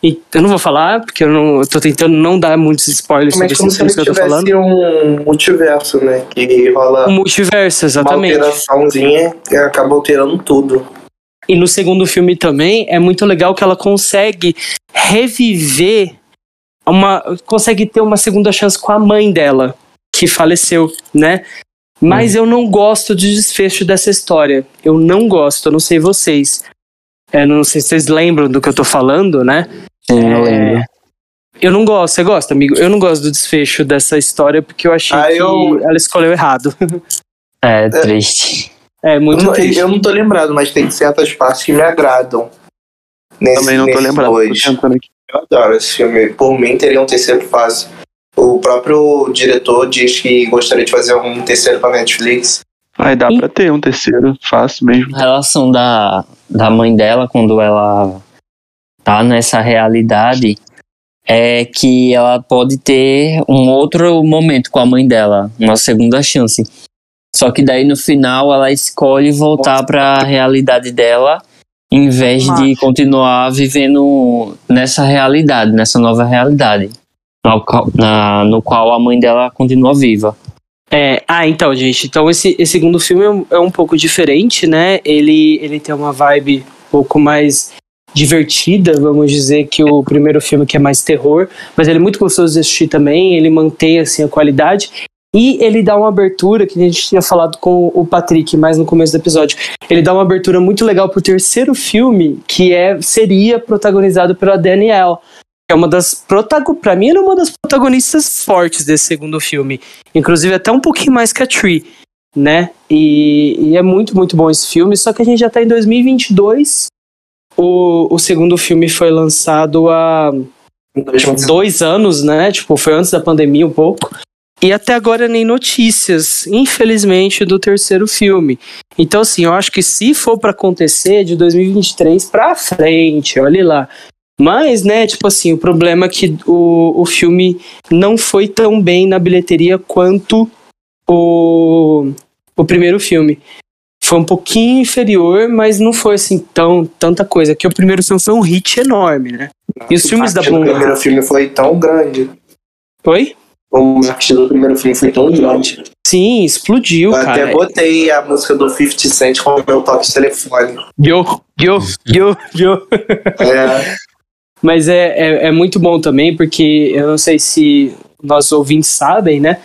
E eu não vou falar, porque eu, não, eu tô tentando não dar muitos spoilers sobre Mas como esses filmes que eu tô falando. tivesse um multiverso, né? Que rola O multiverso, uma exatamente. alteraçãozinha e acaba alterando tudo. E no segundo filme também é muito legal que ela consegue reviver uma. consegue ter uma segunda chance com a mãe dela, que faleceu, né? Mas eu não gosto do desfecho dessa história. Eu não gosto, eu não sei vocês. É, não sei se vocês lembram do que eu tô falando, né? Sim, eu É, lembro. Eu não gosto, você gosta, amigo? Eu não gosto do desfecho dessa história porque eu achei Ah, que eu- ela escolheu errado. É triste. É Eu muito não, triste. eu não tô lembrado, mas tem certas partes que me agradam. Nesse, Também não tô lembrado. Dois. aqui. Eu adoro esse filme. Por mim, teria um terceiro fácil. O próprio diretor diz que gostaria de fazer um terceiro pra Netflix. Vai dar E- pra ter um terceiro, fácil mesmo. A relação da, da mãe dela quando ela tá nessa realidade é que ela pode ter um outro momento com a mãe dela, uma segunda chance. Só que daí no final ela escolhe voltar para a realidade dela em vez de continuar vivendo nessa realidade, nessa nova realidade, no qual, na, no qual a mãe dela continua viva. É, ah, então, gente, então esse, esse segundo filme é um, é um pouco diferente, né? Ele, ele tem uma vibe um pouco mais divertida, vamos dizer, que o primeiro filme que é mais terror, mas ele é muito gostoso de assistir também, ele mantém assim a qualidade e ele dá uma abertura que a gente tinha falado com o Patrick mais no começo do episódio. Ele dá uma abertura muito legal pro terceiro filme, que é seria protagonizado pela Danielle, é uma das protago para mim era uma das protagonistas fortes desse segundo filme. Inclusive até um pouquinho mais que a Tree, né? E, e é muito, muito bom esse filme. Só que a gente já tá em 2022. O, o segundo filme foi lançado há dois anos, né? Tipo, foi antes da pandemia um pouco. E até agora nem notícias, infelizmente, do terceiro filme. Então, assim, eu acho que se for pra acontecer de 2023 pra frente, olhe lá. Mas, né, tipo assim, o problema é que o, o filme não foi tão bem na bilheteria quanto o, o primeiro filme. Foi um pouquinho inferior, mas não foi assim tão tanta coisa. Que o primeiro filme foi um hit enorme, né? E os filmes da O primeiro Blumhouse. filme foi tão grande. Oi? O marketing do primeiro filme foi tão grande. Sim, explodiu, Eu cara. até botei a música do 50 Cent como meu toque de telefone. Yo, yo, yo, yo. É, Mas é, é, é muito bom também, porque eu não sei se nossos ouvintes sabem, né?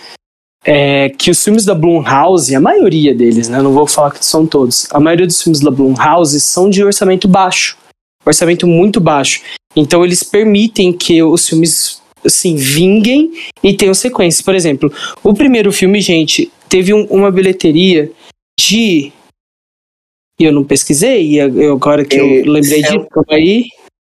É, que os filmes da Blumhouse, a maioria deles, né? Não vou falar que são todos. A maioria dos filmes da Blumhouse são de orçamento baixo. Orçamento muito baixo. Então eles permitem que os filmes, assim, vinguem e tenham sequências. Por exemplo, o primeiro filme, gente, teve um- uma bilheteria de. E eu não pesquisei, e agora que eu lembrei disso, aí.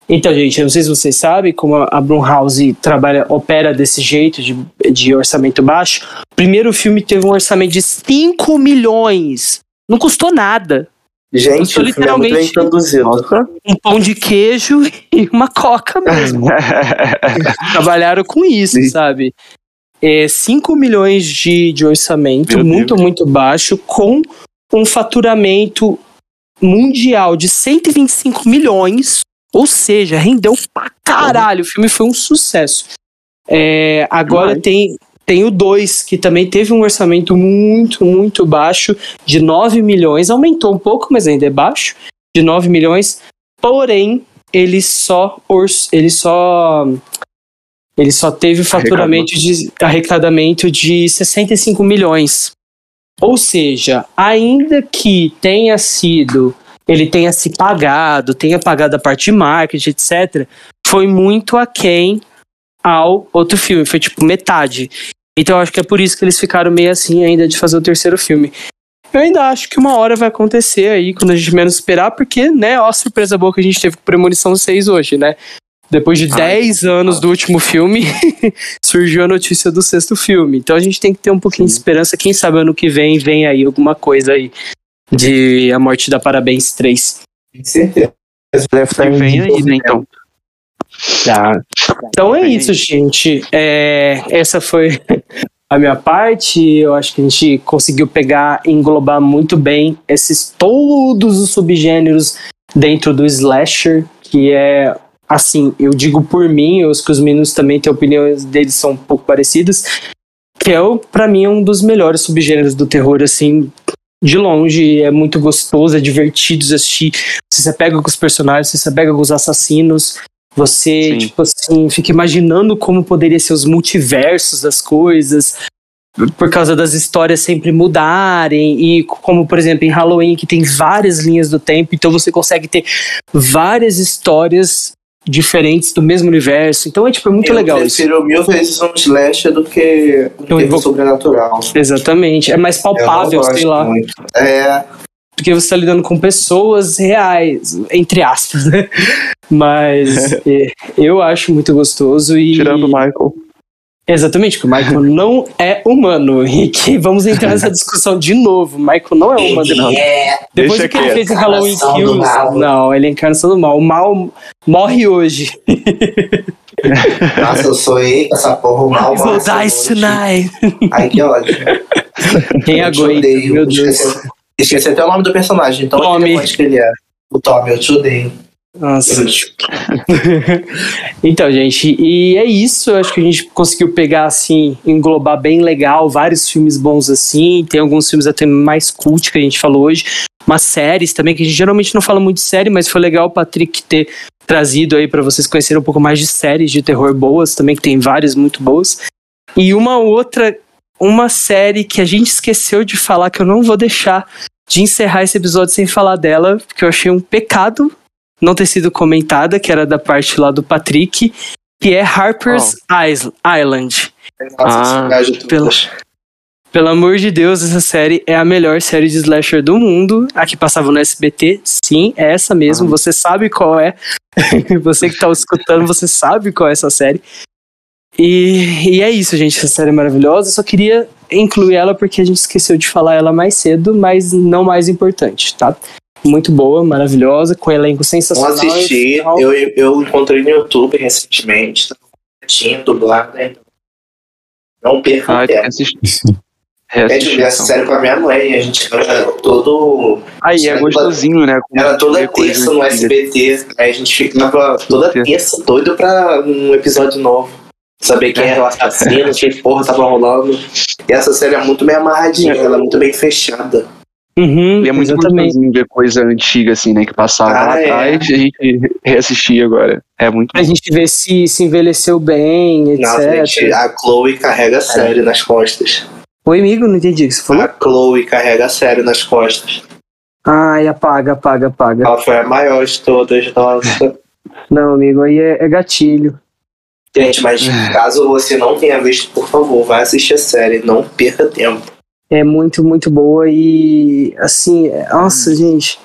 Então, gente, eu não sei se vocês sabem como a Blumhouse trabalha, opera desse jeito, de, de orçamento baixo. O primeiro filme teve um orçamento de 5 milhões. Não custou nada. gente, Custou é muito bem literalmente- produzido. Um pão de queijo e uma coca mesmo. Trabalharam com isso, Sim. sabe? É, 5 milhões de, de orçamento, Meu muito, Deus. muito baixo, com um faturamento mundial de 125 milhões. Ou seja, rendeu pra caralho. O filme foi um sucesso. É, agora Demais. tem, tem o 2, que também teve um orçamento muito, muito baixo, de 9 milhões. Aumentou um pouco, mas ainda é baixo. De 9 milhões. Porém, ele só, ele só ele só teve faturamento de arrecadamento de 65 milhões. Ou seja, ainda que tenha sido, ele tenha se pagado, tenha pagado a parte de marketing, etc., foi muito aquém ao outro filme, foi tipo metade. Então eu acho que é por isso que eles ficaram meio assim ainda de fazer o terceiro filme. Eu ainda acho que uma hora vai acontecer aí, quando a gente menos esperar, porque, né, ó a surpresa boa que a gente teve com Premonição 6 hoje, né? Depois de 10 anos do último filme, surgiu a notícia do sexto filme. Então a gente tem que ter um pouquinho de esperança. Quem sabe ano que vem vem aí alguma coisa aí de A Morte da Parabéns 3. Com certeza. Deve estar E vem aí, né, então. Então é isso, gente. É, essa foi a minha parte. Eu acho que a gente conseguiu pegar e englobar muito bem esses todos os subgêneros dentro do slasher, que é assim, eu digo por mim, eu acho que os meninos também têm opiniões deles são um pouco parecidas, que é o para mim é um dos melhores subgêneros do terror assim, de longe, é muito gostoso, é divertido de assistir. Você se apega com os personagens, você se apega com os assassinos. Você, Sim. tipo assim, fica imaginando como poderia ser os multiversos das coisas. por causa das histórias sempre mudarem e como por exemplo em Halloween que tem várias linhas do tempo, então você consegue ter várias histórias diferentes do mesmo universo. Então é tipo é muito eu legal isso. prefiro mil vezes um slasher do que um Eu vou- sobrenatural. Exatamente, é mais Eu não palpável, sei lá, muito. É, porque você tá lidando com pessoas reais, entre aspas, né? Mas é, eu acho muito gostoso e Tirando o Michael. Exatamente, que o Michael não é humano. E que vamos entrar nessa discussão de novo. O Michael não é humano. ele é Depois Deixa do que ele fez em Halloween Kills. Não, ele é encarnação do mal. O mal morre hoje. Nossa, eu sou ele, essa porra, o mal. Evil massa, dies hoje. tonight. Ai, que ódio. Quem Eu aguenta? odeio. Meu Deus. Esqueci, esqueci até o nome do personagem, então Tommy. eu que ele é. O Tommy, eu te odeio. Nossa. Então, gente, e é isso. Eu acho que a gente conseguiu pegar, assim, englobar bem legal vários filmes bons assim. Tem alguns filmes até mais cult que a gente falou hoje. Umas séries também, que a gente geralmente não fala muito de série, mas foi legal o Patrick ter trazido aí pra vocês conhecerem um pouco mais de séries de terror boas também, que tem várias muito boas. E uma outra, uma série que a gente esqueceu de falar, que eu não vou deixar de encerrar esse episódio sem falar dela, porque eu achei um pecado não ter sido comentada, que era da parte lá do Patrick, que é Harper's Is- Island. Nossa, Ah, de pelo-. Pelo amor de Deus, essa série é a melhor série de slasher do mundo. A que passava no SBT, sim, é essa mesmo. Você sabe qual é. você que tá escutando, você sabe qual é essa série. E, e é isso, gente. Essa série é maravilhosa. Eu só queria incluir ela porque a gente esqueceu de falar ela mais cedo, mas não mais importante, tá? Muito boa, maravilhosa, com elenco Não sensacional. assisti, Final- eu, eu encontrei no YouTube recentemente, tá tinha dublado, né? Não perca Ah, tempo. É de ver essa série com a minha mãe, a gente era todo. Aí é gostosinho, né? com- Era toda terça no. SBT, aí a gente ficava toda Terça. terça doido pra um episódio novo. Saber quem era o assassino, que porra tava rolando. E essa série é muito bem amarradinha, ela é muito bem fechada. Uhum, E é muito exatamente. gostosinho ver coisa antiga, assim, né? Que passava Ah, lá é. atrás e a gente reassistia agora. É muito A gente vê se, se envelheceu bem, etc. Nossa, gente, a Chloe carrega a série nas costas. Oi, amigo, não entendi o que você falou. A Chloe carrega a série nas costas. Ai, apaga, apaga, apaga. Ela foi a maior de todas, nossa. Não, amigo, aí é, é gatilho. Gente, mas caso você não tenha visto, por favor, vai assistir a série, não perca tempo. É muito, muito boa e, assim, é- nossa, gente.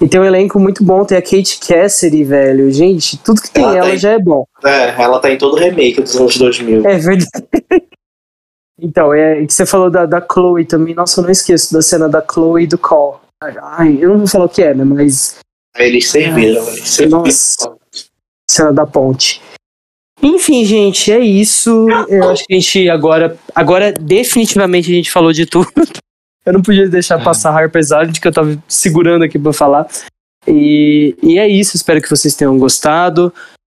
E tem um elenco muito bom, tem a Kate Cassidy, velho. Gente, tudo que tem Ela ela tem. já é bom. É, ela tá em todo remake dos anos 2000. É verdade. Então, é que você falou da, da Chloe também. Nossa, eu não esqueço da cena da Chloe e do Call. Ai, eu não vou falar o que é, né? Mas eles serviram, eles serviram. Nossa. cena da ponte. Enfim, gente, é isso. Eu acho que a gente agora, agora definitivamente a gente falou de tudo. Eu não podia deixar passar Harper's Island que eu tava segurando aqui pra falar. E, e é isso, espero que vocês tenham gostado.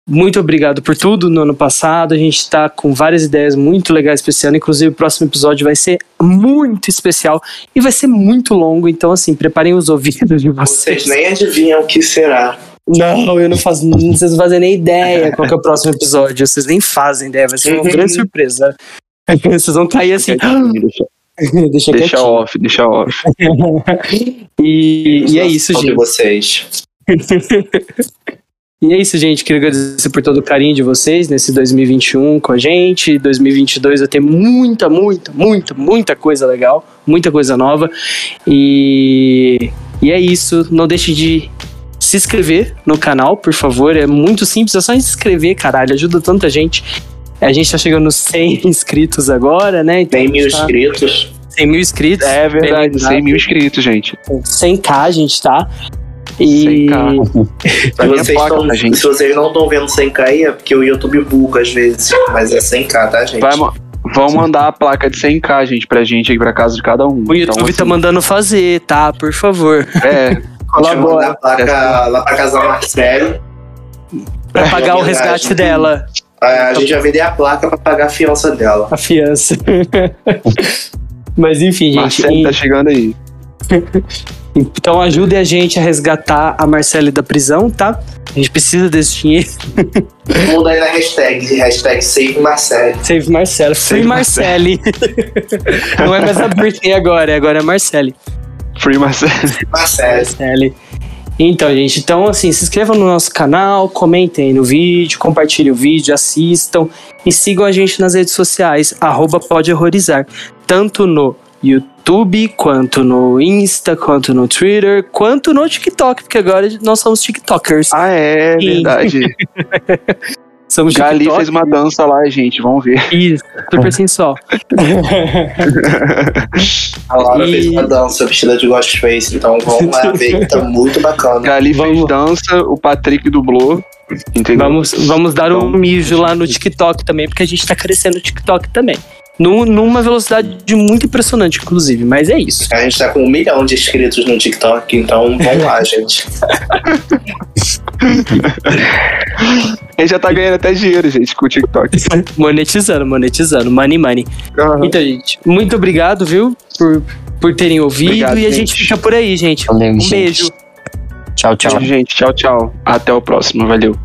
Muito obrigado por tudo no ano passado. A gente tá com várias ideias muito legais pra esse ano. Inclusive, o próximo episódio vai ser muito especial e vai ser muito longo. Então, assim, preparem os ouvidos de vocês. Vocês nem adivinham o que será. Não, eu não faço. Vocês não fazem nem ideia qual é o próximo episódio. Vocês nem fazem ideia. Vai ser uma grande surpresa. Vocês vão cair assim. Deixa, Deixa off, deixa off. E, e é isso, gente. vocês. E é isso, gente. Queria agradecer por todo o carinho de vocês nesse 2021 com a gente. 2022 vai ter muita, muita, muita, muita coisa legal, muita coisa nova. E, e é isso. Não deixe de se inscrever no canal, por favor. É muito simples, é só se inscrever, caralho. Ajuda tanta gente. A gente tá chegando nos 100 inscritos agora, né? Então, Tem mil tá- inscritos. 100 mil inscritos. É verdade, Bem 100 mil inscritos, gente. 100k a gente tá. E 100K. Se Tá vocês, placa, tão- tá, gente? se vocês não estão vendo 100k aí, é porque o YouTube buga às vezes. Mas é 100k, tá, gente? Vai, ma- vão mandar a placa de 100k, gente, pra gente aí, pra casa de cada um. o YouTube Então, tá mandando fazer, tá? Por favor. assim, É, colabora. a placa lá pra casa da Marcele. Pra pagar o resgate dela, A a gente vai vender a placa pra pagar a fiança dela. a fiança. Mas enfim, gente. Marcelo e- tá chegando aí. Então ajudem a gente a resgatar a Marcele da prisão, tá? A gente precisa desse dinheiro. Muda aí na hashtag, hashtag Save Marcele. Save Marcele. Free Marcele. Não é mais a Britney agora, agora é Marcele. Free Marcelo. Marcele. Marcele. Então, gente, então assim, se inscrevam no nosso canal, comentem aí no vídeo, compartilhem o vídeo, assistam e sigam a gente nas redes sociais, arroba pode horrorizar, tanto no YouTube, quanto no Insta, quanto no Twitter, quanto no TikTok, porque agora nós somos TikTokers. Ah, é Sim. verdade. somos Gali TikTok. fez uma dança lá, gente. Vamos ver. Isso, super sensual. A Laura E- fez uma dança vestida de Ghostface, então vamos lá ver que tá muito bacana. Gali fez Vamos. dança, o Patrick dublou. Entendeu? Vamos, vamos dar um Então, mijo lá no TikTok também, porque a gente tá crescendo no TikTok também. Num- numa velocidade muito impressionante, inclusive, mas é isso. A gente tá com um milhão de inscritos no TikTok, então vamos lá, gente. Ele já tá ganhando até dinheiro, gente, com o TikTok. Monetizando, monetizando, money money. Aham. Então, gente, muito obrigado, viu, por, por terem ouvido Obrigado, e a gente. gente fica por aí, gente. Valeu, Um gente. beijo. Tchau, tchau. Gente, tchau, tchau. Até o próximo. Valeu.